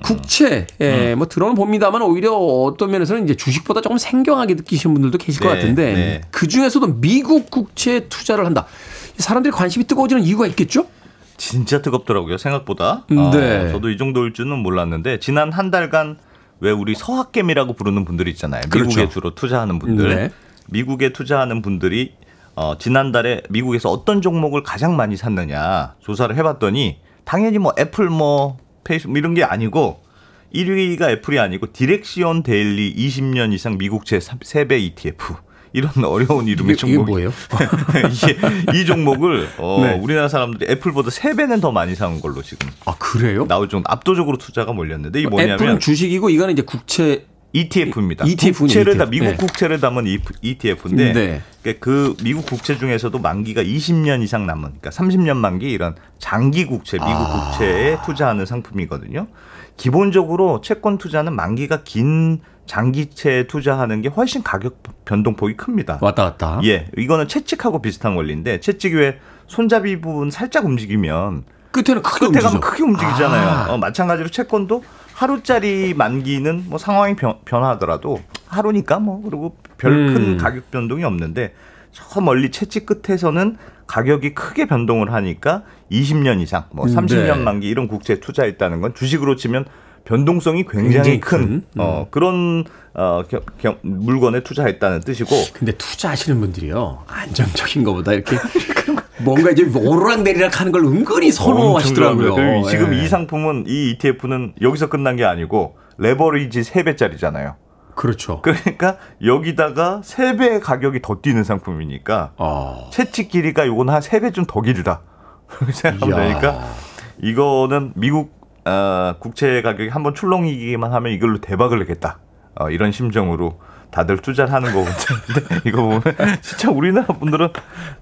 국채, 예, 뭐 들어는 봅니다만 오히려 어떤 면에서는 이제 주식보다 조금 생경하게 느끼시는 분들도 계실 것 네, 같은데 네. 그 중에서도 미국 국채 투자를 한다. 사람들이 관심이 뜨거워지는 이유가 있겠죠? 진짜 뜨겁더라고요, 생각보다. 네. 어, 저도 이 정도일 줄은 몰랐는데, 지난 한 달간 왜 우리 서학겜이라고 부르는 분들이 있잖아요. 미국에 그렇죠. 주로 투자하는 분들. 네. 미국에 투자하는 분들이 어, 지난달에 미국에서 어떤 종목을 가장 많이 샀느냐 조사를 해봤더니 당연히 뭐 애플 뭐 페이스북 이런 게 아니고 1위가 애플이 아니고 Direxion Daily 20년 이상 미국채 3배 ETF 이런 <laughs> 어려운 이름의 종목 뭐예요? <laughs> 이게 이 종목을 어, <laughs> 네. 우리나라 사람들이 애플보다 3배는 더 많이 사는 걸로 지금 아 그래요? 나올 정도 압도적으로 투자가 몰렸는데 이게 뭐냐면 애플은 주식이고 이거는 이제 국채 ETF입니다. ETF 군요, 국채를 다 ETF. 미국 네. 국채를 담은 ETF인데 네. 그 미국 국채 중에서도 만기가 20년 이상 남은 그러니까 30년 만기 이런 장기 국채 미국 아. 국채에 투자하는 상품이거든요. 기본적으로 채권 투자는 만기가 긴 장기채에 투자하는 게 훨씬 가격 변동폭이 큽니다. 왔다 갔다. 예, 이거는 채찍하고 비슷한 원리인데 채찍이 왜 손잡이 부분 살짝 움직이면 끝에는 크게 끝에 가면 움직이죠. 크게 움직이잖아요. 아. 어, 마찬가지로 채권도 하루짜리 만기는 뭐 상황이 변, 변하더라도 하루니까 뭐 그리고 별큰 음. 가격 변동이 없는데 저 멀리 채찍 끝에서는 가격이 크게 변동을 하니까 20년 이상, 뭐 30년 네. 만기 이런 국채에 투자했다는 건 주식으로 치면 변동성이 굉장히, 굉장히 큰 큰, 어, 그런 어, 겨- 겨- 물건에 투자했다는 뜻이고 근데 투자하시는 분들이요 안정적인 것보다 이렇게 <laughs> 뭔가 이제 오르락내리락 하는 걸 은근히 선호하시더라고요. 좋아합니다. 지금 예. 이 상품은 이 ETF는 여기서 끝난 게 아니고 레버리지 3배짜리잖아요. 그렇죠. 그러니까 여기다가 3배 가격이 더 뛰는 상품이니까 어. 채찍 길이가 요건 한 3배 좀 더 길다. <laughs> 생각하면. 되니까 이거는 미국 어, 국채 가격이 한번 출렁이기만 하면 이걸로 대박을 내겠다. 어, 이런 심정으로 다들 투자를 하는 거거든요. 근데 이거 보면 진짜 우리나라 분들은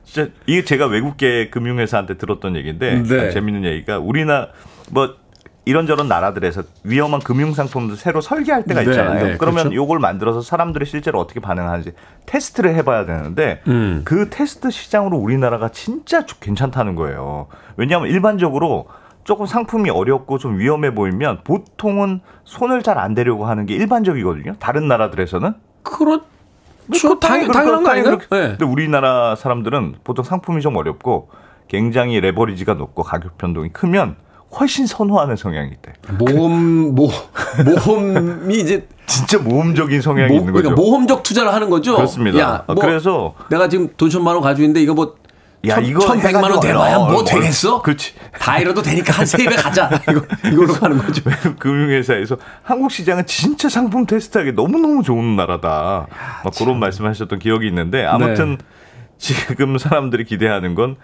진짜 이게 제가 외국계 금융회사한테 들었던 얘기인데 네. 아, 재밌는 얘기가 우리나라 뭐 이런저런 나라들에서 위험한 금융 상품도 새로 설계할 때가 네, 있잖아요. 네, 그러면 그렇죠. 요걸 만들어서 사람들이 실제로 어떻게 반응하는지 테스트를 해봐야 되는데 음. 그 테스트 시장으로 우리나라가 진짜 주- 괜찮다는 거예요. 왜냐하면 일반적으로 조금 상품이 어렵고 좀 위험해 보이면 보통은 손을 잘 안 대려고 하는 게 일반적이거든요. 다른 나라들에서는 그렇죠. 뭐 당, 그렇고 당연한 거 아닌가요? 그렇게- 네. 근데 우리나라 사람들은 보통 상품이 좀 어렵고 굉장히 레버리지가 높고 가격 변동이 크면 훨씬 선호하는 성향이 있대. 모험 모 모험이 이제 진짜 모험적인 성향이 모, 있는 거죠. 그러니까 모험적 투자를 하는 거죠. 그렇습니다. 야, 어, 뭐 그래서 내가 지금 돈 천만 원 가지고 있는데 이거 뭐 야, 천, 이거 천백만 원 해가지고 대봐야 뭐 얼마- 되겠어? 그렇지. 다 잃어도 되니까 한 세배 가자. <laughs> 이거 이걸로 가는 거죠. <laughs> 금융회사에서 한국 시장은 진짜 상품 테스트하기 너무너무 좋은 나라다. 막 그런 말씀하셨던 기억이 있는데 아무튼 네. 지금 사람들이 기대하는 건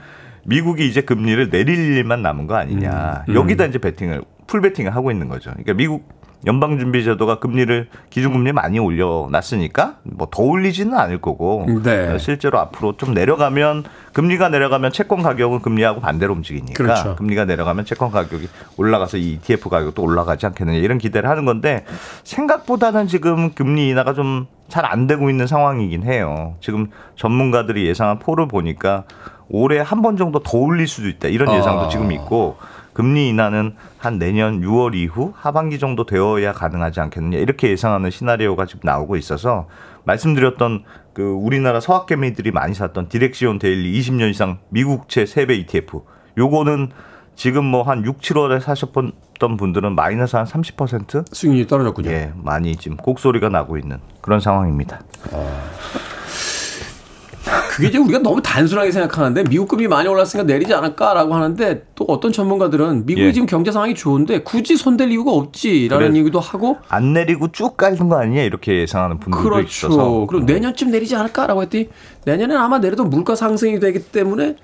미국이 이제 금리를 내릴 일만 남은 거 아니냐. 음. 여기다 이제 베팅을 풀 베팅을 하고 있는 거죠. 그러니까 미국 연방준비제도가 금리를 기준금리 많이 올려놨으니까 뭐 더 올리지는 않을 거고 네. 실제로 앞으로 좀 내려가면 금리가 내려가면 채권 가격은 금리하고 반대로 움직이니까 그렇죠. 금리가 내려가면 채권 가격이 올라가서 이 ETF 가격도 올라가지 않겠느냐 이런 기대를 하는 건데 생각보다는 지금 금리 인하가 좀 잘 안 되고 있는 상황이긴 해요. 지금 전문가들이 예상한 표를 보니까 올해 한 번 정도 더 올릴 수도 있다 이런 예상도 아. 지금 있고 금리 인하는 한 내년 6월 이후 하반기 정도 되어야 가능하지 않겠느냐 이렇게 예상하는 시나리오가 지금 나오고 있어서 말씀드렸던 그 우리나라 서학개미들이 많이 샀던 Direxion Daily 20년 이상 미국채 3배 ETF 요거는 지금 뭐 한 6, 7월에 사셨던 분들은 마이너스 한 30%? 수익률이 떨어졌군요. 예, 많이 지금 곡소리가 나고 있는 그런 상황입니다. 그게 이제 우리가 너무 단순하게 생각하는데 미국 금리 많이 올랐으니까 내리지 않을까라고 하는데 또 어떤 전문가들은 미국이 예. 지금 경제 상황이 좋은데 굳이 손댈 이유가 없지라는 그래. 얘기도 하고 안 내리고 쭉 깔는 거 아니냐 이렇게 예상하는 분들도 있어서 그렇죠. 그럼 내년쯤 내리지 않을까라고 했더니 내년에는 아마 내려도 물가 상승이 되기 때문에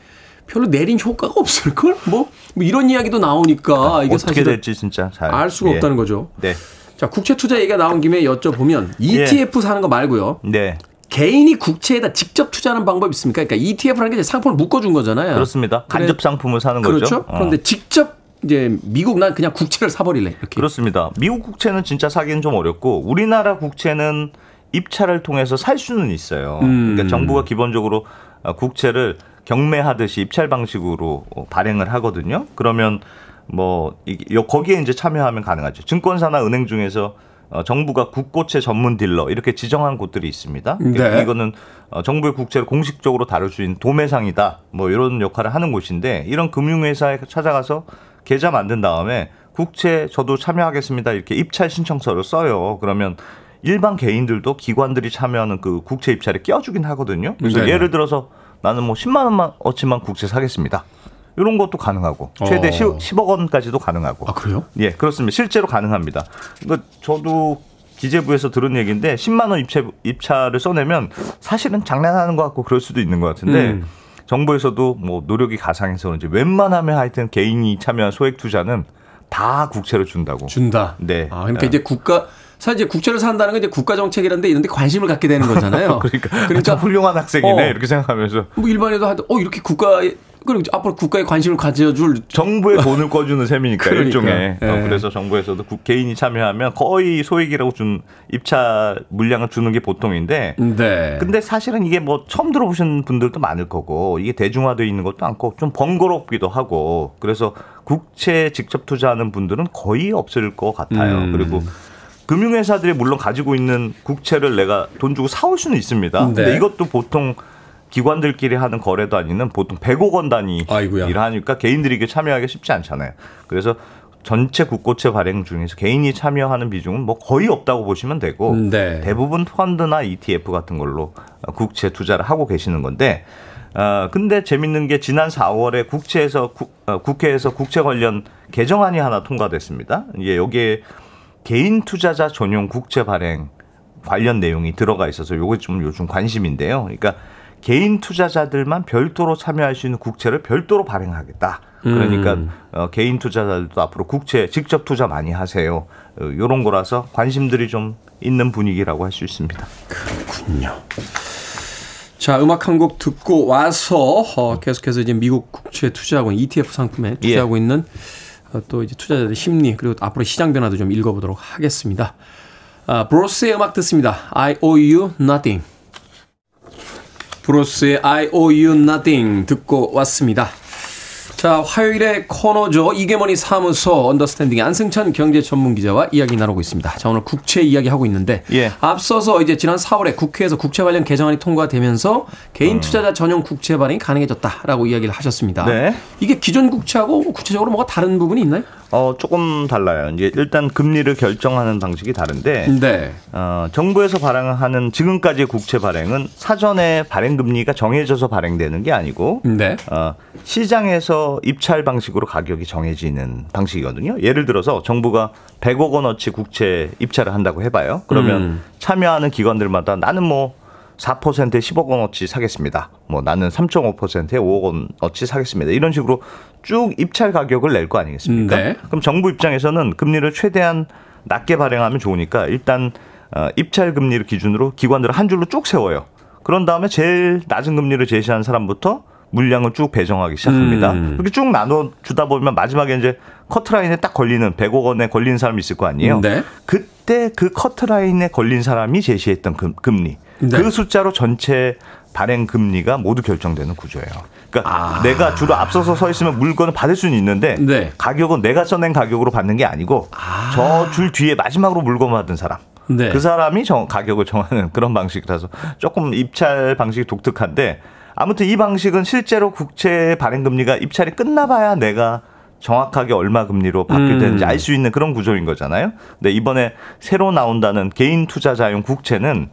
별로 내린 효과가 없을 걸? 뭐, 뭐 이런 이야기도 나오니까 이게 어떻게 사실 될지 진짜 잘 알 수가 예. 없다는 거죠. 네, 자, 국채 투자 얘기가 나온 김에 여쭤보면 ETF 사는 거 말고요. 네. 개인이 국채에다 직접 투자하는 방법이 있습니까? 그러니까 ETF라는 게 상품을 묶어준 거잖아요. 그렇습니다. 간접 상품을 사는 그렇죠. 거죠. 어. 그런데 직접 이제 미국 난 그냥 국채를 사버릴래 이렇게. 그렇습니다. 미국 국채는 진짜 사기는 좀 어렵고 우리나라 국채는 입찰을 통해서 살 수는 있어요. 음. 그러니까 정부가 기본적으로 어, 국채를 경매하듯이 입찰 방식으로 어, 발행을 하거든요. 그러면 뭐 거기에 이제 참여하면 가능하죠. 증권사나 은행 중에서 어, 정부가 국고채 전문 딜러 이렇게 지정한 곳들이 있습니다. 그러니까 네. 이거는 어, 정부의 국채를 공식적으로 다룰 수 있는 도매상이다. 뭐 이런 역할을 하는 곳인데 이런 금융회사에 찾아가서 계좌 만든 다음에 국채 저도 참여하겠습니다. 이렇게 입찰 신청서를 써요. 그러면 일반 개인들도 기관들이 참여하는 그 국채 입찰에 껴주긴 하거든요. 그래서 네네. 예를 들어서 나는 뭐 10만 원만 어치만 국채 사겠습니다. 이런 것도 가능하고 최대 어. 10, 억 원까지도 가능하고. 아 그래요? 예, 그렇습니다. 실제로 가능합니다. 그 저도 기재부에서 들은 얘기인데 10만 원 입체, 입찰을 써내면 사실은 장난하는 것 같고 그럴 수도 있는 것 같은데 음. 정부에서도 뭐 노력이 가상해서 그런지 웬만하면 하여튼 개인이 참여한 소액 투자는 다 국채로 준다고. 준다. 네. 아, 그러니까 네. 이제 국가 사실 이제 국채를 산다는 건 이제 국가 정책이라는데 이런 데 관심을 갖게 되는 거잖아요. <laughs> 그러니까, 참 훌륭한 학생이네 어. 이렇게 생각하면서 뭐 일반에도 하도 어 이렇게 국가에 그리고 이제 앞으로 국가에 관심을 가져줄 정부의 돈을 꺼주는 셈이니까 <laughs> 그러니까. 일종의 예. 어, 그래서 정부에서도 국- 개인이 참여하면 거의 소액이라고 준 입차 물량을 주는 게 보통인데 네. 근데 사실은 이게 뭐 처음 들어보신 분들도 많을 거고 이게 대중화되어 있는 것도 않고 좀 번거롭기도 하고 그래서 국채 직접 투자하는 분들은 거의 없을 것 같아요. 음. 그리고 금융회사들이 물론 가지고 있는 국채를 내가 돈 주고 사올 수는 있습니다. 네. 근데 이것도 보통 기관들끼리 하는 거래 단위는 보통 100억 원 단위 아이고야. 일을 하니까 개인들이 이게 참여하기 쉽지 않잖아요. 그래서 전체 국고채 발행 중에서 개인이 참여하는 비중은 뭐 거의 없다고 보시면 되고 네. 대부분 펀드나 ETF 같은 걸로 국채 투자를 하고 계시는 건데 어, 근데 재밌는 게 지난 4월에 국채에서 국, 어, 국회에서 국채 관련 개정안이 하나 통과됐습니다. 이게 여기에 개인 투자자 전용 국채 발행 관련 내용이 들어가 있어서 요게 좀 요즘 관심인데요. 그러니까 개인 투자자들만 별도로 참여할 수 있는 국채를 별도로 발행하겠다. 그러니까 음. 어, 개인 투자자들도 앞으로 국채 직접 투자 많이 하세요. 어, 요런 거라서 관심들이 좀 있는 분위기라고 할 수 있습니다. 그렇군요. 자, 음악 한 곡 듣고 와서 어, 계속해서 이제 미국 국채 투자하고 있는 ETF 상품에 투자하고 있는 어, 또 이제 투자자들의 심리 그리고 앞으로 시장 변화도 좀 읽어보도록 하겠습니다. 아, 브로스의 음악 듣습니다. I owe you nothing. 브로스의 I owe you nothing 듣고 왔습니다. 자, 화요일의 코너죠. 이계머니 사무소 언더스탠딩의 안승찬 경제 전문 기자와 이야기 나누고 있습니다. 자, 오늘 국채 이야기 하고 있는데 예. 앞서서 이제 지난 4월에 국회에서 국채 관련 개정안이 통과되면서 개인 음. 투자자 전용 국채 발행이 가능해졌다라고 이야기를 하셨습니다. 네. 이게 기존 국채하고 구체적으로 뭐가 다른 부분이 있나요? 어, 조금 달라요. 이제 일단 금리를 결정하는 방식이 다른데 네. 어, 정부에서 발행하는 지금까지의 국채 발행은 사전에 발행 금리가 정해져서 발행되는 게 아니고 네. 어, 시장에서 입찰 방식으로 가격이 정해지는 방식이거든요. 예를 들어서 정부가 100억 원어치 국채 입찰을 한다고 해봐요. 그러면 음. 참여하는 기관들마다 나는 뭐 4%에 10억 원어치 사겠습니다. 뭐 나는 3.5%에 5억 원어치 사겠습니다. 이런 식으로 쭉 입찰 가격을 낼 거 아니겠습니까? 네. 그럼 정부 입장에서는 금리를 최대한 낮게 발행하면 좋으니까 일단 어, 입찰 금리를 기준으로 기관들을 한 줄로 쭉 세워요. 그런 다음에 제일 낮은 금리를 제시한 사람부터 물량을 쭉 배정하기 시작합니다. 음. 그렇게 쭉 나눠 주다 보면 마지막에 이제 커트라인에 딱 걸리는 100억 원에 걸린 사람이 있을 거 아니에요. 네. 그때 그 커트라인에 걸린 사람이 제시했던 금, 금리 네. 그 숫자로 전체 발행 금리가 모두 결정되는 구조예요. 그러니까 아. 내가 주로 앞서서 서 있으면 물건을 받을 수는 있는데 네. 가격은 내가 써낸 가격으로 받는 게 아니고 저줄 뒤에 마지막으로 물건 받은 사람 네. 그 사람이 정, 가격을 정하는 <laughs> 그런 방식이라서 조금 입찰 방식이 독특한데 아무튼 이 방식은 실제로 국채 발행 금리가 입찰이 끝나봐야 내가 정확하게 얼마 금리로 받게 음. 되는지 알 수 있는 그런 구조인 거잖아요. 근데 이번에 새로 나온다는 개인 투자자용 국채는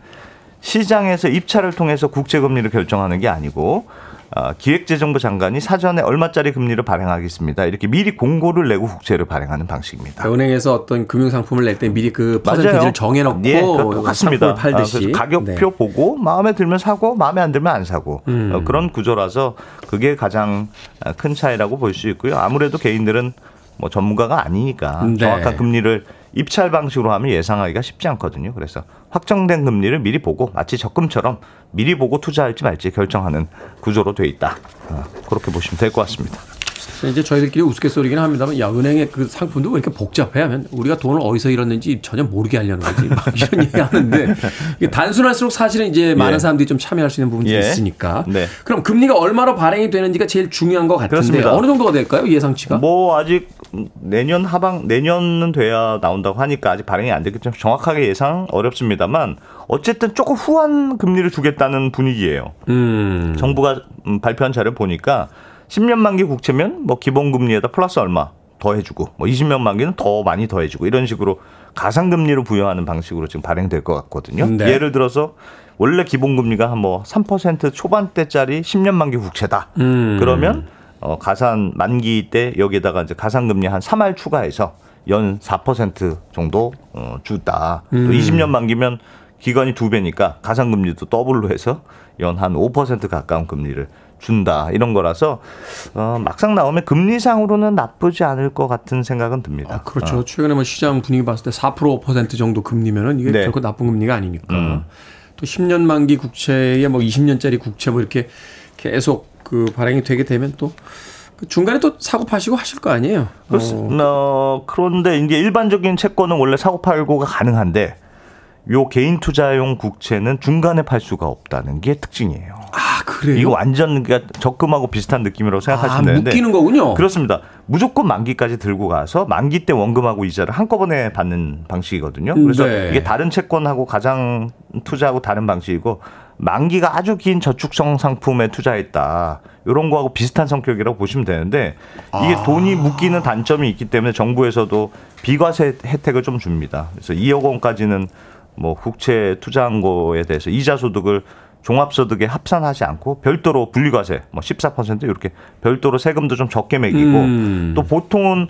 시장에서 입찰을 통해서 국채 금리를 결정하는 게 아니고 어, 기획재정부 장관이 사전에 얼마짜리 금리를 발행하겠습니다. 이렇게 미리 공고를 내고 국채를 발행하는 방식입니다. 그러니까 은행에서 어떤 금융 상품을 낼 때 미리 그. 퍼센티지를 정해놓고 예, 똑같습니다. 팔듯이 아, 그래서 가격표 네. 보고 마음에 들면 사고 마음에 안 들면 안 사고 음. 어, 그런 구조라서 그게 가장 아, 큰 차이라고 볼 수 있고요. 아무래도 개인들은 뭐 전문가가 아니니까 네. 정확한 금리를 입찰 방식으로 하면 예상하기가 쉽지 않거든요. 그래서 확정된 금리를 미리 보고 마치 적금처럼 미리 보고 투자할지 말지 결정하는 구조로 돼 있다. 어, 그렇게 보시면 될 것 같습니다. 이제 저희들끼리 우스갯소리긴 합니다만 야 은행의 그 상품도 왜 이렇게 복잡해 하면 우리가 돈을 어디서 잃었는지 전혀 모르게 하려는 거지 막 <laughs> 이런 얘기 하는데 이게 단순할수록 사실은 이제 많은 예. 사람들이 좀 참여할 수 있는 부분이 예. 있으니까 네. 그럼 금리가 얼마로 발행이 되는지가 제일 중요한 것 같은데 그렇습니다. 어느 정도가 될까요 예상치가 뭐 아직 내년 하방 내년은 돼야 나온다고 하니까 아직 발행이 안 됐기 때문에 정확하게 예상 어렵습니다만 어쨌든 조금 후한 금리를 주겠다는 분위기예요. 음 정부가 음, 발표한 자료 보니까 10년 만기 국채면 뭐 기본 금리에다 플러스 얼마 더 해주고 뭐 20년 만기는 더 많이 더 해주고 이런 식으로 가상 금리로 부여하는 방식으로 지금 발행될 것 같거든요. 네. 예를 들어서 원래 기본 금리가 한뭐3% 초반대짜리 10년 만기 국채다. 음. 그러면 어, 가산 만기 때 여기에다가 이제 가산금리 한 3할 추가해서 연 4% 정도 어, 주다. 또 20년 만기면 기간이 두 배니까 가산금리도 더블로 해서 연 한 5% 가까운 금리를 준다 이런 거라서 어, 막상 나오면 금리상으로는 나쁘지 않을 것 같은 생각은 듭니다. 아, 그렇죠. 최근에 뭐 시장 분위기 봤을 때4% 5% 정도 금리면은 이게 네. 결코 나쁜 금리가 아니니까. 음. 또 10년 만기 국채에 뭐 20년짜리 국채 뭐 이렇게 계속 그 발행이 되게 되면 또그 중간에 또 사고 파시고 하실 거 아니에요. 그렇습- 어, 그런데 이제 일반적인 채권은 원래 사고 팔고가 가능한데 요 개인 투자용 국채는 중간에 팔 수가 없다는 게 특징이에요. 아, 그래요? 이거 완전 그러니까 적금하고 비슷한 느낌이라고 아, 생각하시면 되는데 묶이는 거군요. 그렇습니다. 무조건 만기까지 들고 가서 만기 때 원금하고 이자를 한꺼번에 받는 방식이거든요. 그래서 네. 이게 다른 채권하고 가장 투자하고 다른 방식이고 만기가 아주 긴 저축성 상품에 투자했다. 이런 거하고 비슷한 성격이라고 보시면 되는데 이게 아. 돈이 묶이는 단점이 있기 때문에 정부에서도 비과세 혜택을 좀 줍니다. 그래서 2억 원까지는 뭐 국채 투자한 거에 대해서 이자 소득을 종합소득에 합산하지 않고 별도로 분리과세 뭐 14% 이렇게 별도로 세금도 좀 적게 매기고 음. 또 보통은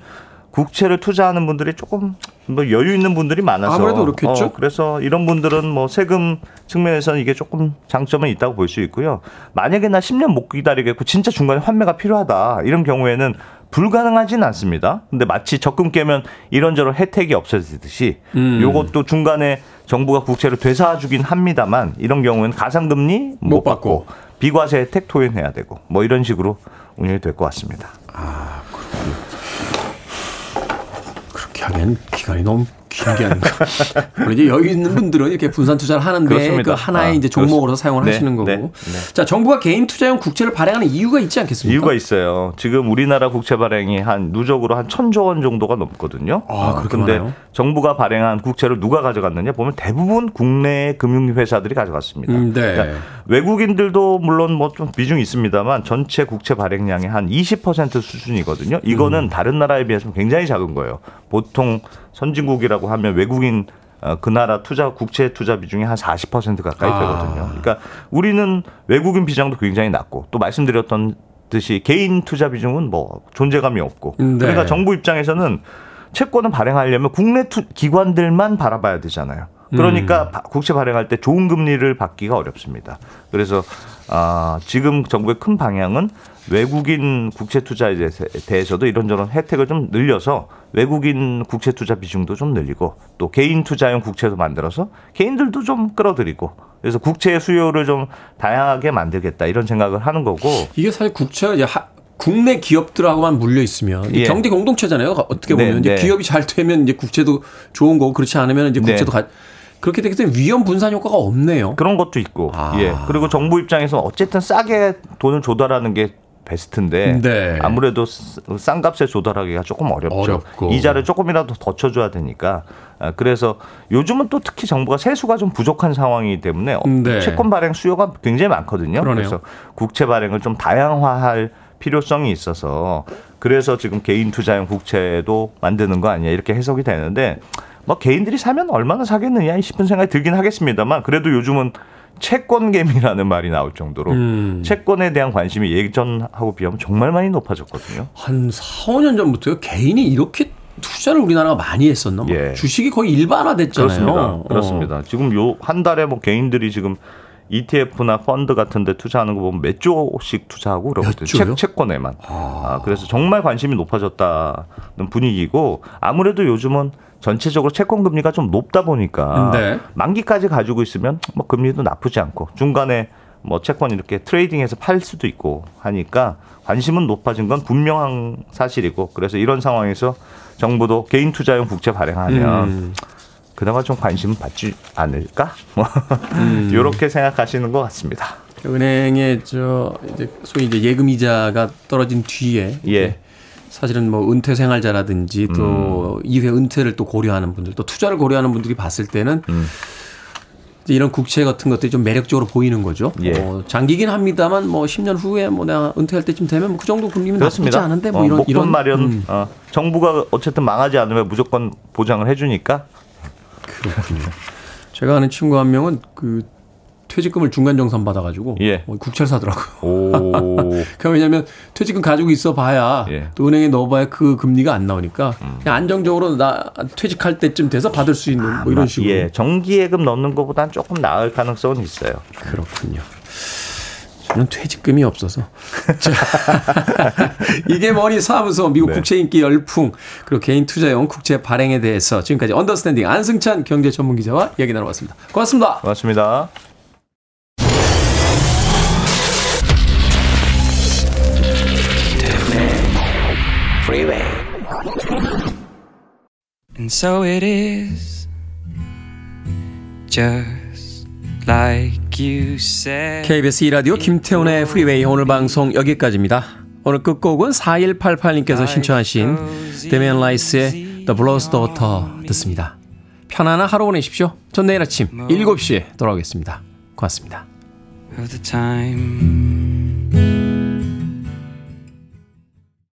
국채를 투자하는 분들이 조금 뭐 여유 있는 분들이 많아서 아무래도 그렇겠죠. 어, 그래서 이런 분들은 뭐 세금 측면에서는 이게 조금 장점은 있다고 볼 수 있고요. 만약에 나 10년 못 기다리겠고 진짜 중간에 환매가 필요하다 이런 경우에는 불가능하진 않습니다. 근데 마치 적금 깨면 이런저런 혜택이 없어지듯이 음. 요것도 중간에 정부가 국채를 되사주긴 합니다만 이런 경우에는 가상금리 못, 못 받고 비과세 혜택 토해내야 되고 뭐 이런 식으로 운영이 될 것 같습니다. 그렇게 하기엔 기간이 너무 긴게 아닌가. 물론 이제 여유 있는 분들은 이렇게 분산 투자를 하는데 그렇습니다. 그 하나의 아, 이제 종목으로 그렇습니다. 사용을 네, 하시는 거고. 네, 네. 자, 정부가 개인 투자용 국채를 발행하는 이유가 있지 않겠습니까? 이유가 있어요. 지금 우리나라 국채 발행이 한 누적으로 한 천조 원 정도가 넘거든요. 아, 그렇게 근데 많아요? 정부가 발행한 국채를 누가 가져갔느냐 보면 대부분 국내 금융회사들이 가져갔습니다. 음, 네. 그러니까 외국인들도 물론 뭐 좀 비중이 있습니다만 전체 국채 발행량의 한 20% 수준이거든요. 이거는 음. 다른 나라에 비해서 굉장히 작은 거예요. 보통 선진국이라고 하면 외국인 어, 그 나라 투자 국채 투자 비중이 한 40% 가까이 아. 되거든요. 그러니까 우리는 외국인 비중도 굉장히 낮고 또 말씀드렸던 듯이 개인 투자 비중은 뭐 존재감이 없고 음, 네. 그러니까 정부 입장에서는 채권을 발행하려면 국내 투, 기관들만 바라봐야 되잖아요. 그러니까 음. 바- 국채 발행할 때 좋은 금리를 받기가 어렵습니다. 그래서 아, 지금 정부의 큰 방향은 외국인 국채 투자에 대해서- 대해서도 이런저런 혜택을 좀 늘려서 외국인 국채 투자 비중도 좀 늘리고 또 개인 투자용 국채도 만들어서 개인들도 좀 끌어들이고 그래서 국채 수요를 좀 다양하게 만들겠다 이런 생각을 하는 거고 이게 사실 국채가 이제 하- 국내 기업들하고만 물려 있으면 예. 경제 공동체잖아요. 어떻게 보면 네, 이제 네. 기업이 잘 되면 이제 국채도 좋은 거고 그렇지 않으면 이제 국채도 네. 가 그렇게 되기 때문에 위험 분산 효과가 없네요. 그런 것도 있고 아. 예 그리고 정부 입장에서 어쨌든 싸게 돈을 조달하는 게 베스트인데 네. 아무래도 쓰- 싼 값에 조달하기가 조금 어렵죠. 어렵고. 이자를 조금이라도 더 쳐줘야 되니까 아, 그래서 요즘은 또 특히 정부가 세수가 좀 부족한 상황이기 때문에 어, 네. 채권 발행 수요가 굉장히 많거든요. 그러네요. 그래서 국채 발행을 좀 다양화할 필요성이 있어서 그래서 지금 개인 투자용 국채도 만드는 거 아니야 이렇게 해석이 되는데 뭐 개인들이 사면 얼마나 사겠느냐 싶은 생각이 들긴 하겠습니다만 그래도 요즘은 채권개미라는 말이 나올 정도로 음. 채권에 대한 관심이 예전하고 비하면 정말 많이 높아졌거든요. 한 4, 5년 전부터요. 개인이 이렇게 투자를 우리나라가 많이 했었나? 뭐 예. 주식이 거의 일반화됐잖아요. 그렇습니다. 어. 그렇습니다. 지금 요 한 달에 뭐 개인들이 지금 ETF나 펀드 같은 데 투자하는 거 보면 몇 조씩 투자하고 그러거든요. 채, 채권에만. 아, 그래서 정말 관심이 높아졌다는 분위기고 아무래도 요즘은 전체적으로 채권 금리가 좀 높다 보니까 네. 만기까지 가지고 있으면 뭐 금리도 나쁘지 않고 중간에 뭐 채권 이렇게 트레이딩해서 팔 수도 있고 하니까 관심은 높아진 건 분명한 사실이고 그래서 이런 상황에서 정부도 개인 투자용 국채 발행하면 음. 그나마 좀 관심 받지 않을까? 음. <laughs> 이렇게 생각하시는 것 같습니다. 은행에 저 이제 소위 이제 예금 이자가 떨어진 뒤에 예. 사실은 뭐 은퇴 생활자라든지 또 이후에 은퇴를 또 고려하는 분들 또 투자를 고려하는 분들이 봤을 때는 음. 이런 국채 같은 것들이 좀 매력적으로 보이는 거죠. 예. 어, 장기긴 합니다만 뭐 10년 후에 뭐 내가 은퇴할 때쯤 되면 뭐 그 정도 금리면 나쁘지 그렇습니다. 않은데 뭐 어, 이런 이런 마련 음, 어, 정부가 어쨌든 망하지 않으면 무조건 보장을 해주니까 그렇군요. 제가 아는 친구 한 명은 그 퇴직금을 중간 정산 받아가지고 예. 어, 국채를 사더라고요. 오. <laughs> 그 왜냐하면 퇴직금 가지고 있어 봐야 예. 음. 또 은행에 넣어봐야 그 금리가 안 나오니까 그냥 안정적으로 나 퇴직할 때쯤 돼서 받을 수 있는 뭐 이런 식으로 예, 정기예금 넣는 것보다는 조금 나을 가능성은 있어요. 그렇군요. 저는 퇴직금이 없어서. <laughs> 자, <laughs> 이게 뭐니 사무소 미국 네. 국채 인기 열풍 그리고 개인 투자용 국채 발행에 대해서 지금까지 언더스탠딩 안승찬 경제 전문 기자와 얘기 나눠봤습니다. 고맙습니다. 고맙습니다. And so it is, just like you said. KBS 2라디오 김태훈의 프리웨이 오늘 방송 여기까지입니다. 오늘 끝곡은 4188님께서 신청하신 데미안 라이스의 The Blower's Daughter 듣습니다. 편안한 하루 보내십시오. 전 내일 아침 7시에 돌아오겠습니다. 고맙습니다. of the time